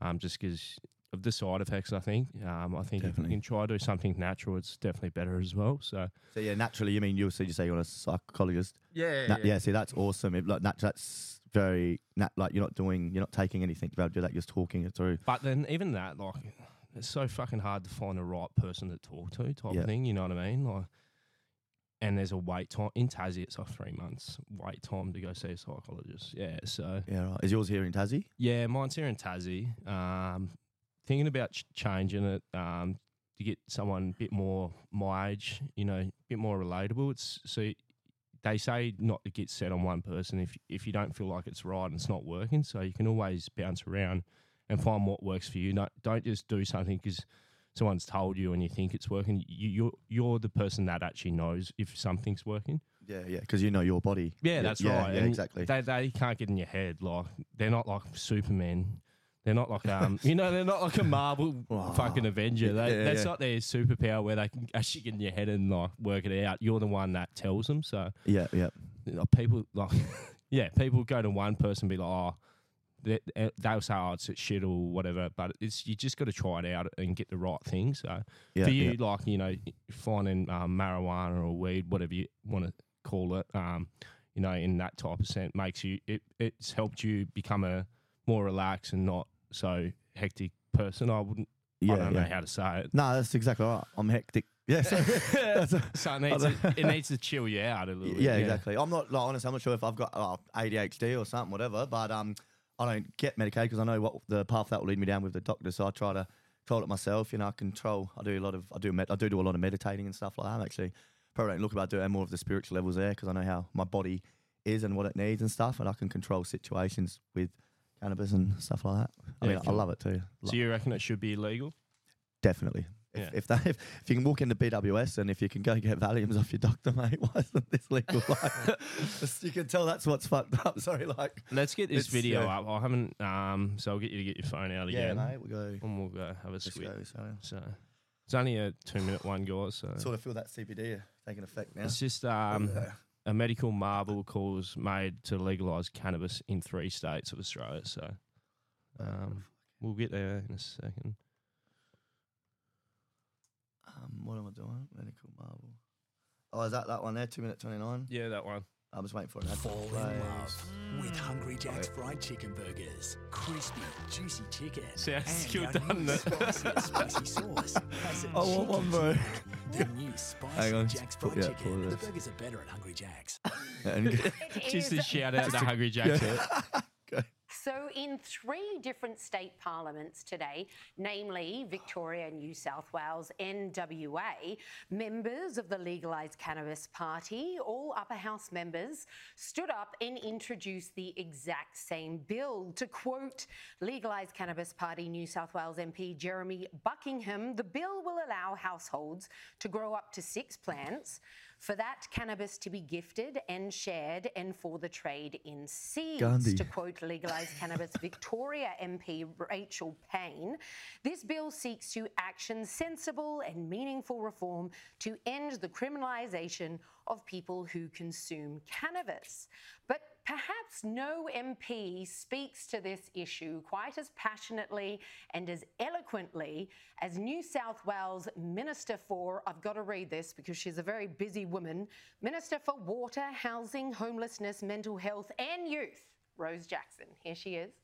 um, just because of the side effects. I think. Um, I think if you can try to do something natural, it's definitely better as well. So So yeah, naturally, you mean you so you say you're a psychologist? yeah, Na- yeah. see, that's awesome. It, like, nat- that's very nat- like you're not doing, you're not taking anything to be able to do that. You're just talking it through. But then even that, like, it's so fucking hard to find the right person to talk to, type Yeah. of thing. You know what I mean? Like, and there's a wait time in Tassie. It's like three months wait time to go see a psychologist. Yeah, so Yeah, right. Is yours here in Tassie? yeah, mine's here in Tassie. Um, thinking about ch- changing it um, to get someone a bit more my age, you know, a bit more relatable. It's so they say not to get set on one person if if you don't feel like it's right and it's not working. So you can always bounce around and find what works for you. Don't don't just do something because someone's told you and you think it's working. You, you're you're the person that actually knows if something's working. Yeah, yeah, because you know your body. Yeah, that's yeah, right. Yeah, And exactly. They they can't get in your head. Like they're not like Superman. They're not like um, you know, they're not like a Marvel Oh, fucking Avenger. They, yeah, that's yeah. not their superpower where they can actually get in your head and like work it out. You're the one that tells them. So yeah, yeah, you know, people like, yeah, people go to one person and be like, oh, they, eh, they'll say, oh, it's shit or whatever. But it's you just got to try it out and get the right thing. So yeah. for you, like you know, finding um, marijuana or weed, whatever you want to call it, um, you know, in that type of scent makes you it. It's helped you become a more relaxed and not so hectic person. I wouldn't. yeah, I don't yeah. know how to say it. No, that's exactly right. I'm hectic. Yeah, so, a- So it needs, to, it needs to chill you out a little. bit. yeah, exactly. I'm not like honest. I'm not sure if I've got uh, ADHD or something, whatever. But um, I don't get medicated because I know what the path that will lead me down with the doctor. So I try to control it myself. You know, I control. I do a lot of. I do. Med- I do do a lot of meditating and stuff like that. I'm actually probably don't look about doing more of the spiritual levels there because I know how my body is and what it needs and stuff, and I can control situations with cannabis and stuff like that. I Yeah, mean, I cool. love it too. Lo- So you reckon it should be illegal? Definitely. If, Yeah. if that if, if you can walk into BWS and if you can go get Valiums off your doctor, mate, why isn't this legal? Like, you can tell that's what's fucked up. Sorry, like Let's get this It's, video yeah. up. I haven't. Um, so I'll get you to get your phone out again, yeah, mate, we'll go. and we'll go have a Let's swig. go. So So it's only a two minute one, guys. So sort of feel that CBD taking effect now. it's just um, a medical marvel calls made to legalise cannabis in three states of Australia. So um, we'll get there in a second. Um, what am I doing? Medical marvel. Oh, is that that one there? Two minute twenty nine. Yeah, that one. I'm just waiting for an ad. to Fall in love mm. with Hungry Jack's fried chicken burgers, crispy, juicy chicken, Sounds and still our done new it. spicy, spicy sauce. Has a I want one, bro. The new spicy Hang on, Jack's put- fried yeah, chicken. pause The this. burgers are better at Hungry Jack's. And- Just a shout out to Hungry Jack's. So, in three different state parliaments today, namely Victoria, New South Wales, and WA, members of the Legalised Cannabis Party, all upper house members, stood up and introduced the exact same bill. To quote Legalised Cannabis Party New South Wales MP Jeremy Buckingham, the bill will allow households to grow up to six plants. For that cannabis to be gifted and shared, and for the trade in seeds. Gandhi. To quote Legalised Cannabis Victoria MP Rachel Payne, this bill seeks to action sensible and meaningful reform to end the criminalisation of people who consume cannabis. But perhaps no MP speaks to this issue quite as passionately and as eloquently as New South Wales Minister for, I've got to read this because she's a very busy woman, Minister for Water, Housing, Homelessness, Mental Health and Youth, Rose Jackson. Here she is.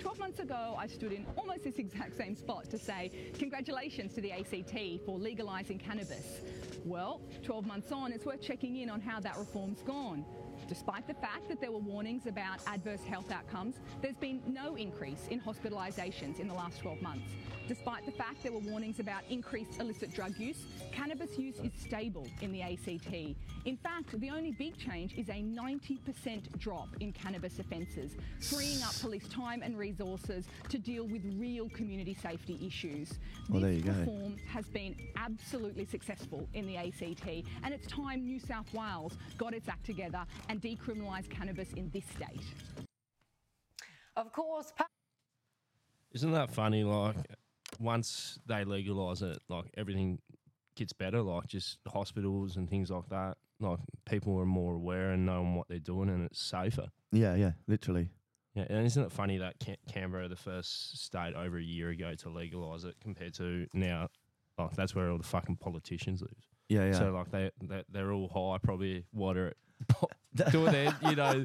12 months ago, I stood in almost this exact same spot to say, congratulations to the ACT for legalising cannabis. Well, 12 months on, it's worth checking in on how that reform's gone. Despite the fact that there were warnings about adverse health outcomes, there's been no increase in hospitalisations in the last 12 months. Despite the fact there were warnings about increased illicit drug use, cannabis use is stable in the ACT. In fact, the only big change is a 90% drop in cannabis offences, freeing up police time and resources to deal with real community safety issues. Well, there this you go. reform has been absolutely successful in the ACT, and it's time New South Wales got its act together and decriminalised cannabis in this state. Of course, Isn't that funny? Like, once they legalise it, like everything gets better. Like, just hospitals and things like that. Like, people are more aware and knowing what they're doing, and it's safer. Yeah, yeah, literally. Yeah, and isn't it funny that Can- Canberra, the first state over a year ago to legalise it, compared to now, like that's where all the fucking politicians live. Yeah, yeah. So like they, they they're all high, probably water doing their, you know,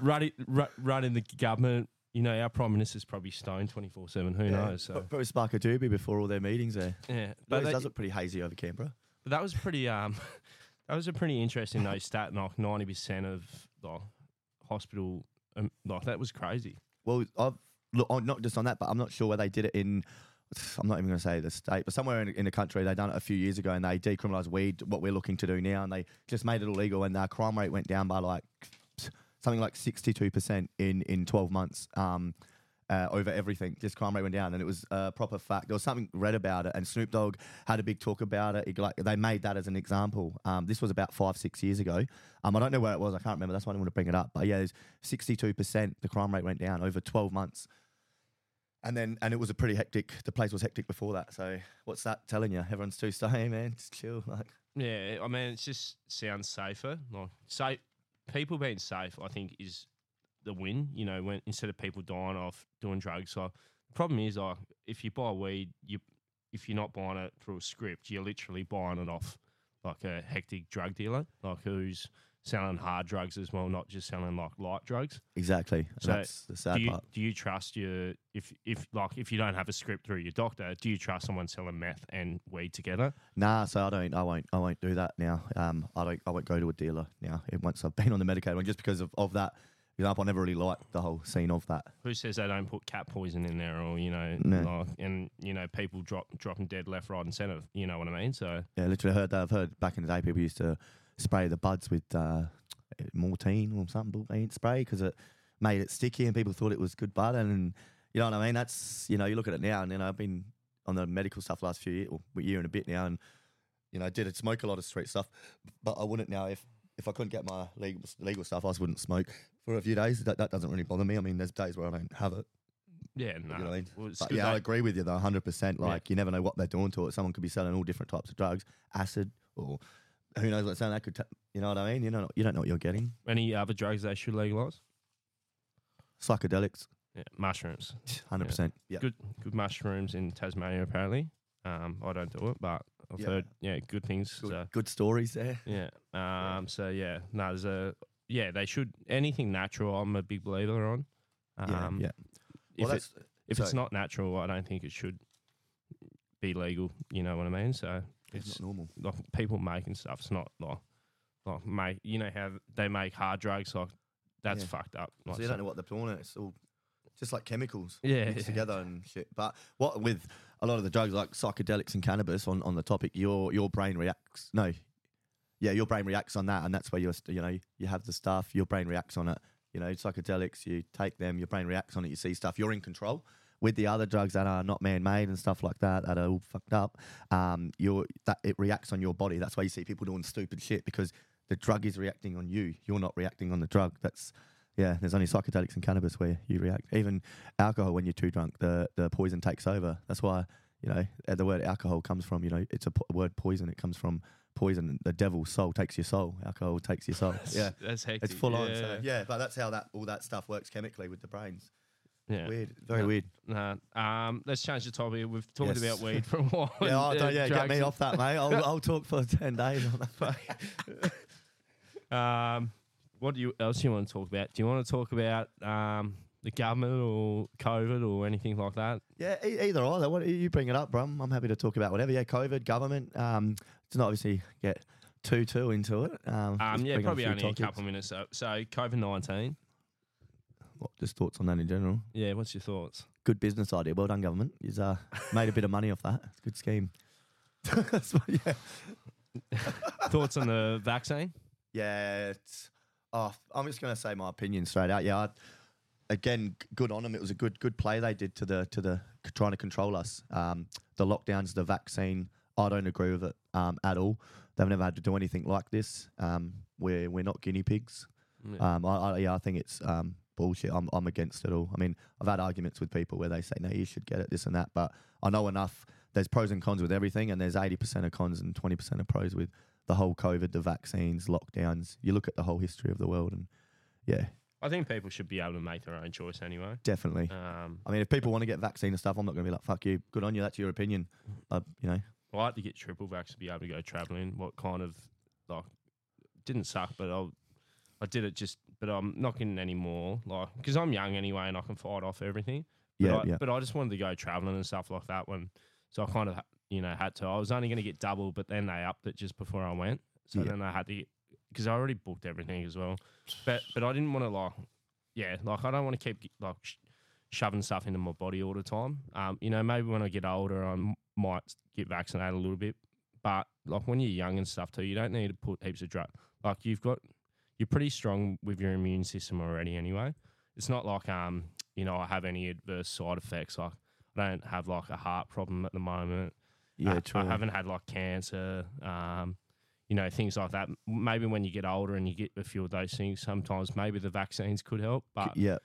running running the government. You know, our prime minister's probably stoned twenty four seven. Who Yeah. knows? So Pro- Probably spark a doobie before all their meetings there. Yeah, but it they- does look pretty hazy over Canberra. But that was pretty. Um, that was a pretty interesting though stat. Like ninety percent of the hospital, um, like that was crazy. Well, I've look on, not just on that, but I'm not sure where they did it in. I'm not even going to say the state, but somewhere in, in the country they done it a few years ago, and they decriminalised weed. What we're looking to do now, and they just made it illegal, and our crime rate went down by like something like 62 percent in in 12 months. Um, uh, over everything, just crime rate went down, and it was a proper fact. There was something read about it, and Snoop Dogg had a big talk about it. He, like they made that as an example. Um, this was about five, six years ago. Um, I don't know where it was. I can't remember. That's why I didn't want to bring it up. But yeah, there's 62 percent. The crime rate went down over 12 months, and then and it was a pretty hectic. The place was hectic before that. So what's that telling you? Everyone's too stay, man. Just chill. Like Yeah, I mean, it just sounds safer. Like, safe, people being safe, I think, is the win. You know, when instead of people dying off doing drugs. So the problem is, like, if you buy weed, you if you're not buying it through a script, you're literally buying it off like a hectic drug dealer, like who's selling hard drugs as well, not just selling like light drugs. exactly. So That's the sad do you, part. Do you trust your if if like if you don't have a script through your doctor, do you trust someone selling meth and weed together? Nah, so I don't. I won't. I won't do that now. Um, I don't. I won't go to a dealer now. eh, Once I've been on the medicated one, just because of, of that example, I never really liked the whole scene of that. Who says they don't put cat poison in there, or you know, No. like, and you know, people drop dropping dead left, right, and centre. You know what I mean? So Yeah, literally heard that. I've heard back in the day people used to spray the buds with uh, Mortein or something, Mortein spray, because it made it sticky and people thought it was good bud. And you know what I mean? That's you know you look at it now, and you know I've been on the medical stuff last few years, or year and a bit now, and you know I did smoke a lot of street stuff, but I wouldn't now if. If I couldn't get my legal legal stuff, I just wouldn't smoke for a few days. That, that doesn't really bother me. I mean, there's days where I don't have it. yeah, no. You know I mean? Well, But yeah, I agree with you though, hundred percent. Yeah. Like you never know what they're doing to it. Someone could be selling all different types of drugs, acid, or who knows what's selling. That could, t- you know what I mean? You know, you don't know what you're getting. Any other drugs they should legalise? Psychedelics, Yeah, mushrooms. hundred percent. Yeah, Good, good mushrooms in Tasmania apparently. Um, I don't do it, but I've Yeah. heard yeah good things. good, So good stories there. yeah. Um. So yeah. No, there's a yeah. They should anything natural. I'm a big believer on. Yeah, Um, yeah. If Well, it, that's if it's sorry. not natural, I don't think it should be legal. You know what I mean? So It's it's not normal. like people making stuff. It's not like like make you know how they make hard drugs like that's Yeah. fucked up. So Like, you don't know what they're in. It's all just like chemicals Yeah, mixed yeah. together and shit. But what with a lot of the drugs like psychedelics and cannabis on, on the topic, your your brain reacts. No, yeah, your brain reacts on that, and that's where you're you know you have the stuff. Your brain reacts on it. You know, psychedelics, you take them, your brain reacts on it. You see stuff. You're in control. With the other drugs that are not man-made and stuff like that, that are all fucked up, um, you're that it reacts on your body. That's why you see people doing stupid shit because the drug is reacting on you. You're not reacting on the drug. That's yeah. There's only psychedelics and cannabis where you react. Even alcohol, when you're too drunk, the the poison takes over. That's why you know uh, the word alcohol comes from. You know, it's a po- word poison. It comes from poison. The devil's soul takes your soul. Alcohol takes your soul. That's- yeah, that's hectic. It's full on. So, yeah. yeah, but that's how that all that stuff works chemically with the brains. Yeah. Weird. Very weird. No. Um, let's change the topic. We've talked Yes. about weed for a while. Yeah, and, don't, uh, yeah, get drugs me and- off that, mate. I'll, I'll talk for ten days on that. Um, what do you else you want to talk about? Do you want to talk about um, the government or COVID or anything like that? Yeah, e- either either. What you bring it up, Brum? I'm happy to talk about whatever. Yeah, COVID, government. Um, it's not obviously get too too into it. Um, Um, yeah, bring up probably few only topics. a couple minutes. So, so COVID nineteen. What, just thoughts on that in general. Yeah, what's your thoughts? Good business idea. Well done, government. You've uh, made a bit of money off that. It's a good scheme. Yeah. thoughts on the vaccine? Yeah, it's, oh, I'm just going to say my opinion straight out. Yeah, I, again, good on them. It was a good good play they did to the to the trying to control us. Um, the lockdowns, the vaccine. I don't agree with it um, at all. They've never had to do anything like this. Um, we're we're not guinea pigs. Yeah. Um, I, I, yeah, I think it's um, bullshit. I'm I'm against it all. I mean, I've had arguments with people where they say, no, you should get it, this and that. But I know enough. There's pros and cons with everything, and there's 80% of cons and 20% of pros with the whole COVID, the vaccines, lockdowns. You look at the whole history of the world, and yeah, I think people should be able to make their own choice anyway. definitely. Um, I mean, if people want to get vaccine and stuff, I'm not going to be like, fuck you. Good on you. That's your opinion. Uh, you know, I like to get triple vax to be able to go travelling. What kind of like didn't suck, but I I did it just. But I'm not getting any more like because I'm young anyway and I can fight off everything. But Yeah, I, yeah. But I just wanted to go travelling and stuff like that when. So I kind of you know had to. I was only going to get double, but then they upped it just before I went. So Yeah. then I had to because I already booked everything as well. But but I didn't want to like yeah like I don't want to keep like. Sh- shoving stuff into my body all the time. Um, you know, maybe when I get older, I m- might get vaccinated a little bit. But like when you're young and stuff too, you don't need to put heaps of drug. Like you've got, you're pretty strong with your immune system already anyway. It's not like um, you know, I have any adverse side effects. Like I don't have like a heart problem at the moment. Yeah, I, I haven't had like cancer. Um, you know, things like that. Maybe when you get older and you get a few of those things, sometimes maybe the vaccines could help. But yeah,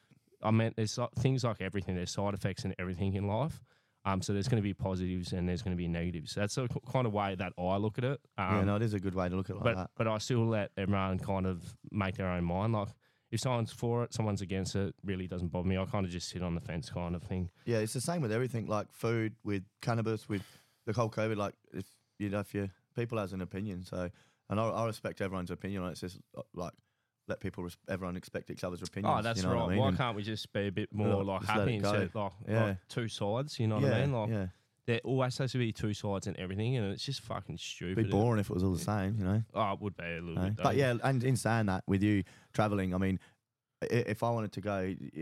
I mean, there's things like everything. There's side effects and everything in life. Um, so there's going to be positives and there's going to be negatives. That's the kind of way that I look at it. Um, yeah, no, it is a good way to look at it like but that. but I still let everyone kind of make their own mind. Like if someone's for it, someone's against it, really doesn't bother me. I kind of just sit on the fence, kind of thing. Yeah, it's the same with everything, like food, with cannabis, with the whole COVID. Like, if you know, if you people has an opinion, so and I, I respect everyone's opinion on it. It's just uh, like let people, res- everyone expect each other's opinions. Oh, that's you know right. I mean? Why And- can't we just be a bit more like happy instead like, Yeah. like two sides? You know what I mean? Like yeah. there always has to be two sides and everything, and it's just fucking stupid. It'd be boring if it was all the same, you know. Oh, it would be a little No? bit. But yeah, and in saying that, with you traveling, I mean, if I wanted to go,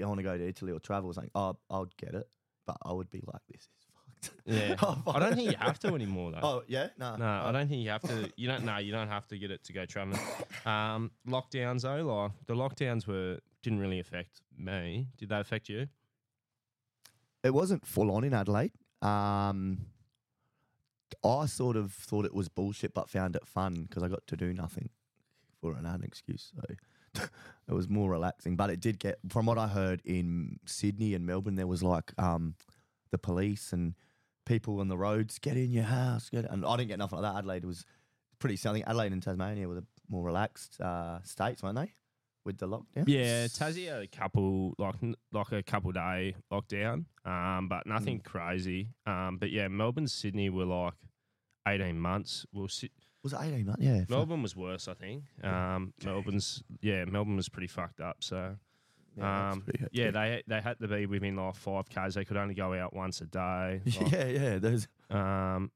I want to go to Italy or travel, it's like, oh, I'd get it, but I would be like, this is. Yeah, Oh, I don't think you have to anymore though. Oh yeah, no, no, I don't think you have to. You don't. No, you don't have to get it to go traveling. Um, lockdowns though, like the lockdowns were didn't really affect me. Did they affect you? it wasn't full on in Adelaide. Um, I sort of thought it was bullshit, but found it fun because I got to do nothing for it and I had an excuse. So it was more relaxing. But it did get, from what I heard in Sydney and Melbourne, there was like um, the police and people on the roads, get in your house. Get and I didn't get nothing like that. Adelaide was pretty, think Adelaide and Tasmania were the more relaxed uh, states, weren't they? With the lockdown? Yeah, Tassie had a couple like like a couple day lockdown, um, but nothing crazy. Um, but yeah, Melbourne, Sydney were like eighteen months. Well, si- Was it 18 months? Yeah. Melbourne was worse, I think. Um, Melbourne's yeah, Melbourne was pretty fucked up. So. Yeah, um, yeah, they they had to be within like five k's. They could only go out once a day. like- yeah, yeah. There's Um,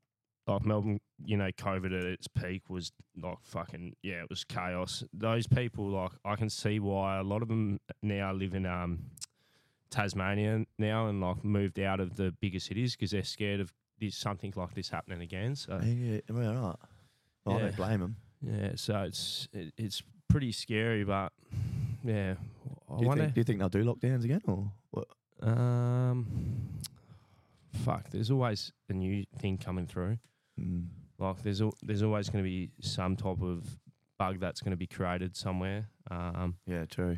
like Melbourne, you know, COVID at its peak was like fucking yeah, it was chaos. Those people, like, I can see why a lot of them now live in um, Tasmania now and like moved out of the bigger cities because they're scared of this something like this happening again. So Yeah, yeah, all right. Well, I don't blame them. yeah, so it's it, it's pretty scary, but yeah, I Do you, wonder. think, do you think they'll do lockdowns again or what? Um, fuck. There's always a new thing coming through. Mm. Like there's al- there's always going to be some type of bug that's going to be created somewhere. Um, Yeah, true.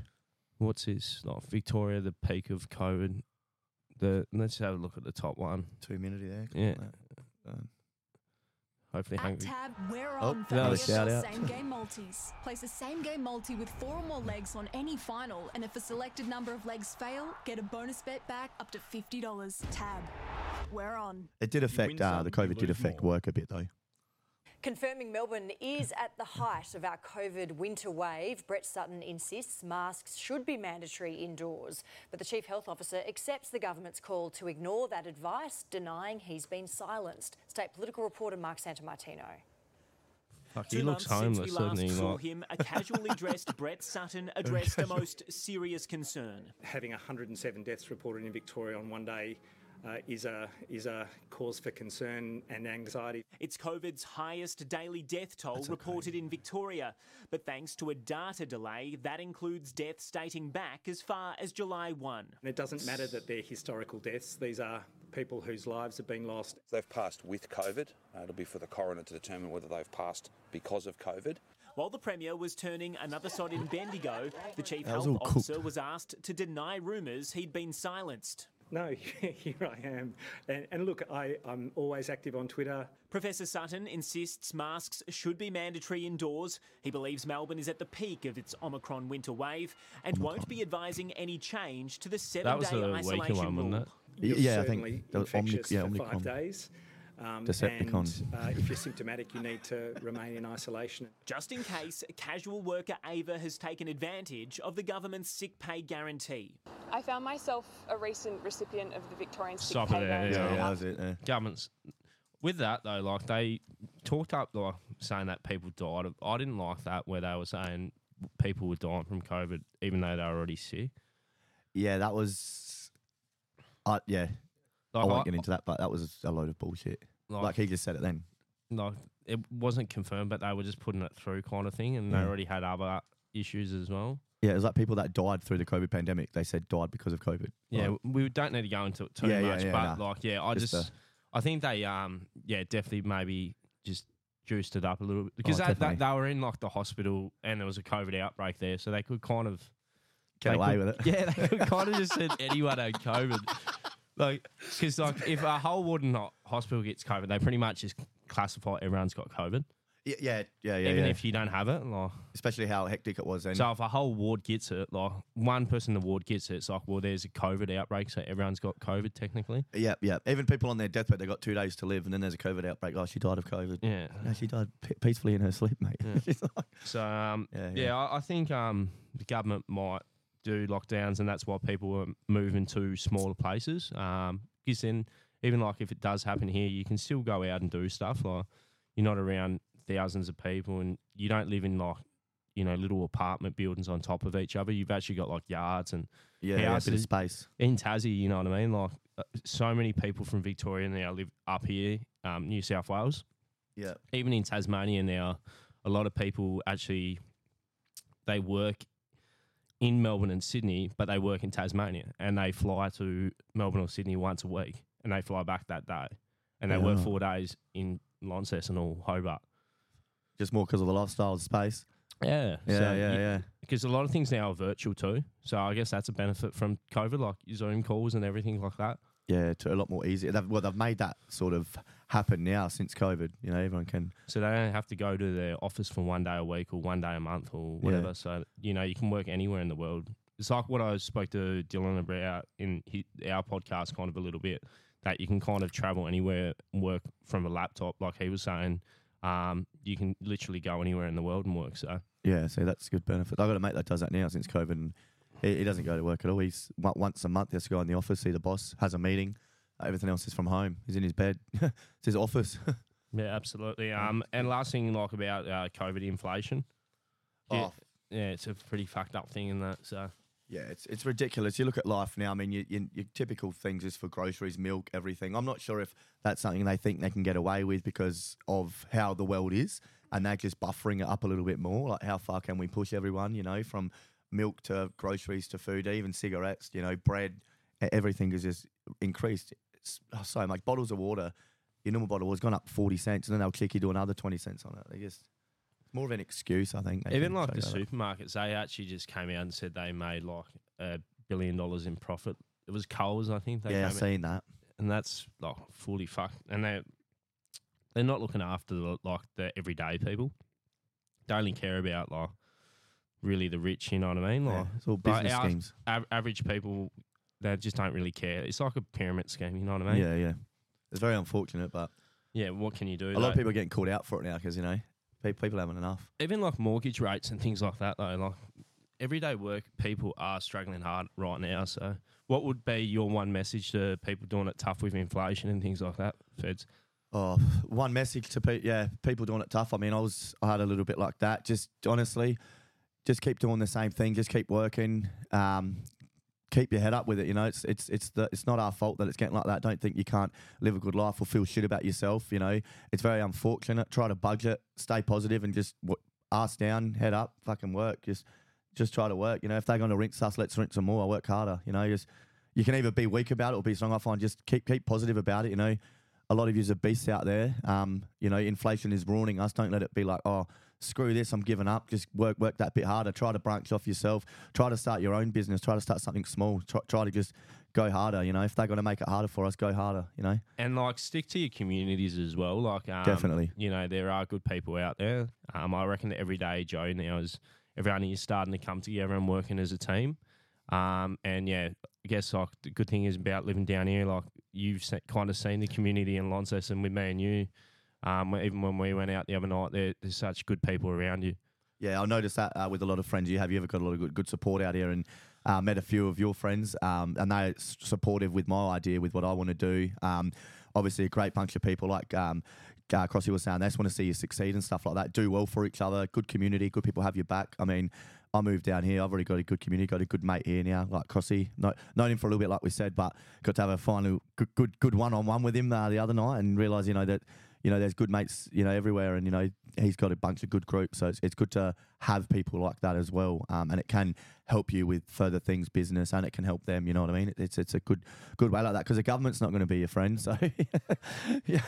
what's this? Like Victoria, the peak of COVID. The let's have a look at the top one. Two minute there. Yeah. Um, Hopefully, At hungry. Tab, we're Oh, on for another shout out. same game multis. Place a same game multi with four or more legs on any final, and if a selected number of legs fail, get a bonus bet back up to $50. Tab, we're on. It did affect, uh, the COVID did affect work a bit though. Confirming Melbourne is at the height of our COVID winter wave, Brett Sutton insists masks should be mandatory indoors. But the Chief Health Officer accepts the government's call to ignore that advice, denying he's been silenced. State political reporter Mark Santamartino. Fuck, Two looks months since homeless, we doesn't last saw Like, him, a casually dressed Brett Sutton addressed the most serious concern. having 107 deaths reported in Victoria on one day uh, is a is a cause for concern and anxiety. It's COVID's highest daily death toll reported in Victoria. But thanks to a data delay, that includes deaths dating back as far as July 1. And it doesn't matter that they're historical deaths; these are people whose lives have been lost. They've passed with COVID. Uh, it'll be for the coroner to determine whether they've passed because of COVID. While the Premier was turning another sod in Bendigo, the Chief That Health all cooked. Officer was asked to deny rumours he'd been silenced. No, here I am. And, and look, I, I'm always active on Twitter. Professor Sutton insists masks should be mandatory indoors. He believes Melbourne is at the peak of its Omicron winter wave and won't be advising any change to the seven was day the weaker isolation one, wasn't rule. it? You're Yeah, I think certainly that was Omnic- yeah, for Omicron. five days. Um, Decepticon. And uh, if you're symptomatic, you need to remain in isolation. Just in case, casual worker Ava has taken advantage of the government's sick pay guarantee. I found myself a recent recipient of the Victorian Sick Stop Pay it there. Guarantee. Yeah, that was it. Yeah. Governments. With that though, like they talked up like saying that people died. I didn't like that where they were saying people were dying from COVID even though they were already sick. Yeah, that was. Uh, yeah, I won't I- get into that, but that was a load of bullshit. Like- Like, he just said it then. Like it wasn't confirmed, but they were just putting it through kind of thing, and they already had other issues as well. Yeah, it was like people that died through the COVID pandemic. They said died because of COVID. Yeah, Like, we don't need to go into it too Yeah, yeah, much, yeah, but nah. like, yeah, I Just just, I think they, um, yeah, definitely maybe just juiced it up a little bit because Oh, they, they, they were in like the hospital and there was a COVID outbreak there, so they could kind of Get away could- with it. Yeah, they could kind of just said anyone had COVID, like because like if a whole Warden ho- hospital gets COVID, they pretty much just classify everyone's got COVID, yeah, yeah, yeah, yeah. even yeah. if you don't have it. Like, Especially how hectic it was then. so if a whole ward gets it, like one person in the ward gets it, it's like well, there's a COVID outbreak, so everyone's got COVID technically. yeah, yeah. Even people on their deathbed, they got two days to live, and then there's a COVID outbreak. Oh, she died of COVID. Yeah. No, she died pe- peacefully in her sleep, mate. She's like- So um, Yeah, yeah, yeah. I, I think um, the government might do lockdowns, and that's why people are moving to smaller places. Um, because then, even like if it does happen here, you can still go out and do stuff. Like you're not around thousands of people, and you don't live in like you know little apartment buildings on top of each other. You've actually got like yards and Yeah, yeah, bit of space. in Tassie. You know what I mean? Like uh, so many people from Victoria now live up here, um, New South Wales Yeah. even in Tasmania now, a lot of people actually they work in Melbourne and Sydney, but they work in Tasmania and they fly to Melbourne or Sydney once a week and they fly back that day and they work four days in Launceston or Hobart. Just more because of the lifestyle, the space. Yeah, Yeah, yeah, yeah. Because a lot of things now are virtual too, so I guess that's a benefit from COVID, like Zoom calls and everything like that. Yeah, to a lot more easier. They've, well, they've made that sort of happen now since COVID. You know, everyone can. So they don't have to go to their office for one day a week or one day a month or Yeah. whatever. So you know you can work anywhere in the world. It's like what I spoke to Dylan about in hi our podcast, kind of a little bit that you can kind of travel anywhere, and work from a laptop, like he was saying. Um, you can literally go anywhere in the world and work. So Yeah, so that's a good benefit. I've got a mate that does that now since COVID, and he, he doesn't go to work at all. He's once a month he has to go in the office, see the boss, has a meeting. Everything else is from home. He's in his bed. it's his office. Yeah, absolutely. Um, and last thing, like about uh, COVID inflation. Yeah, Oh. yeah, it's a pretty fucked up thing in that. So Yeah, it's it's ridiculous. You look at life now. I mean, you, you, your typical things is for groceries, milk, everything. I'm not sure if that's something they think they can get away with because of how the world is, and they're just buffering it up a little bit more. Like, how far can we push everyone? You know, from milk to groceries to food, even cigarettes. You know, bread. Everything is just increased It's oh, so much. Bottles of water, your normal bottle has gone up forty cents, and then they'll kick you to another twenty cents on it. They just it's more of an excuse, I think. even like the supermarkets, they actually just came out and said they made like a billion dollars in profit. It was Coles, I think. They Yeah, I've seen that. and that's like fully fucked. And they they're not looking after the, like the everyday people. They only care about like really the rich. You know what I mean? Yeah, it's all business our schemes. av- average people, they just don't really care. It's like a pyramid scheme. You know what I mean? Yeah, yeah. It's very unfortunate, but Yeah. What can you do? a lot of people are getting called out for it now because you know pe- people haven't enough. even like mortgage rates and things like that though like everyday work people are struggling hard right now so what would be your one message to people doing it tough with inflation and things like that feds Oh, one message to people. Yeah, people doing it tough. I mean, I was I had a little bit like that. Just honestly, just keep doing the same thing. Just keep working. Um, keep your head up with it. You know, it's it's it's the it's not our fault that it's getting like that. Don't think you can't live a good life or feel shit about yourself. You know, it's very unfortunate. Try to budget, stay positive, and just w- ass down, head up, fucking work. Just just try to work. You know, if they're going to rinse us, let's rinse them more. I work harder. You know, just you can either be weak about it or be strong. I find just keep keep positive about it. You know, a lot of yous are beasts out there. Um, you know, inflation is ruining us. Don't let it be like, oh, screw this, I'm giving up. Just work work that bit harder. Try to branch off yourself. Try to start your own business. Try to start something small. Try, try to just go harder. You know, if they're going to make it harder for us, go harder. You know. and like stick to your communities as well like um, Definitely. you know there are good people out there um, i reckon that everyday joe now is everyone is starting to come together and working as a team um, and yeah i guess like the good thing is about living down here like you've se- kind of seen the community in launceston with me and you um, even when we went out the other night there, there's such good people around you Yeah, I noticed that uh, with a lot of friends you have. You ever got a lot of good, good support out here, and uh, met a few of your friends, um, and they're supportive with my idea, with what I want to do. Um, obviously, a great bunch of people like um, uh, Crossy was saying, they just want to see you succeed and stuff like that. Do well for each other. Good community. Good people have your back. I mean. I moved down here. I've already got a good community, got a good mate here now, like Crossy. Know, known him for a little bit, like we said, but got to have a final good, good, good one-on-one with him uh, the other night, and realise, you know, that you know, there's good mates, you know, everywhere, and you know, he's got a bunch of good groups. So it's, it's good to have people like that as well, um, and it can help you with further things, business, and it can help them. You know what I mean? It's it's a good good way like that because the government's not going to be your friend. So yeah,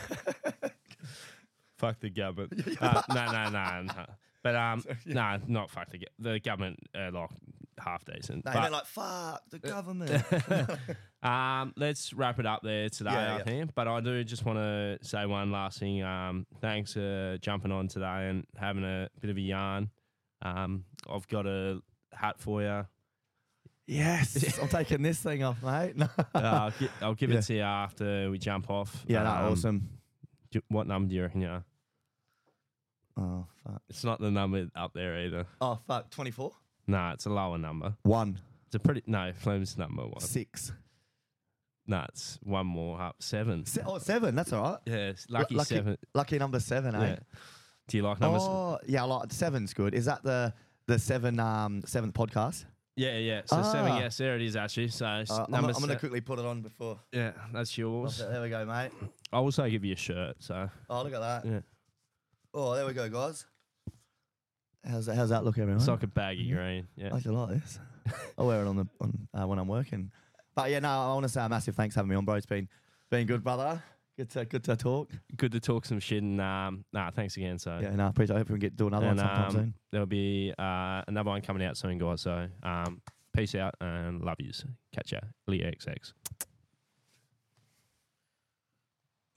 Fuck the government. uh, no, no, no, no. But um, no, not fuck the the government. Uh, like half decent. no, but, they're like fuck the government. um, let's wrap it up there today, Yeah, I yeah. think. But I do just want to say one last thing. Um, thanks for jumping on today and having a bit of a yarn. Um, I've got a hat for you. yes, I'm taking this thing off, mate. No. Uh, I'll, gi- I'll give Yeah. it to you after we jump off. Yeah, no, Um, awesome. do- what number do you reckon you are? Oh fuck. It's not the number up there either. Oh fuck. Twenty four. No, it's a lower number. One. It's a pretty no. Flume's number one. Six. No, it's one more up. Seven. Se- oh, seven. That's all right. Yeah, it's lucky, lucky seven. Lucky number seven, eh? Yeah. Do you like number? s- Oh, yeah, I like seven's good. Is that the the seven um seventh podcast? Yeah, yeah. So seven. Ah. Yes, there it is actually. So Uh, I'm, number. gonna- I'm gonna se- quickly put it on before. yeah, that's yours. There we go, mate. I'll also give you a shirt. So Oh, look at that. yeah, Oh, there we go, guys. How's that? How's that look, everyone? it's like a baggy green. Yeah. I actually like this. I wear it on the on uh, when I'm working. But yeah, no, I want to say a massive thanks for having me on, bro. It's been been good, brother. Good to good to talk. Good to talk some shit. And um, nah, thanks again. So Yeah, no, I appreciate. I hope we can get do another and, one sometime um, soon. There'll be uh, another one coming out soon, guys. So um, peace out and love yous. Catch ya. Lee XX.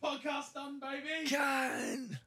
Podcast done, baby. Can.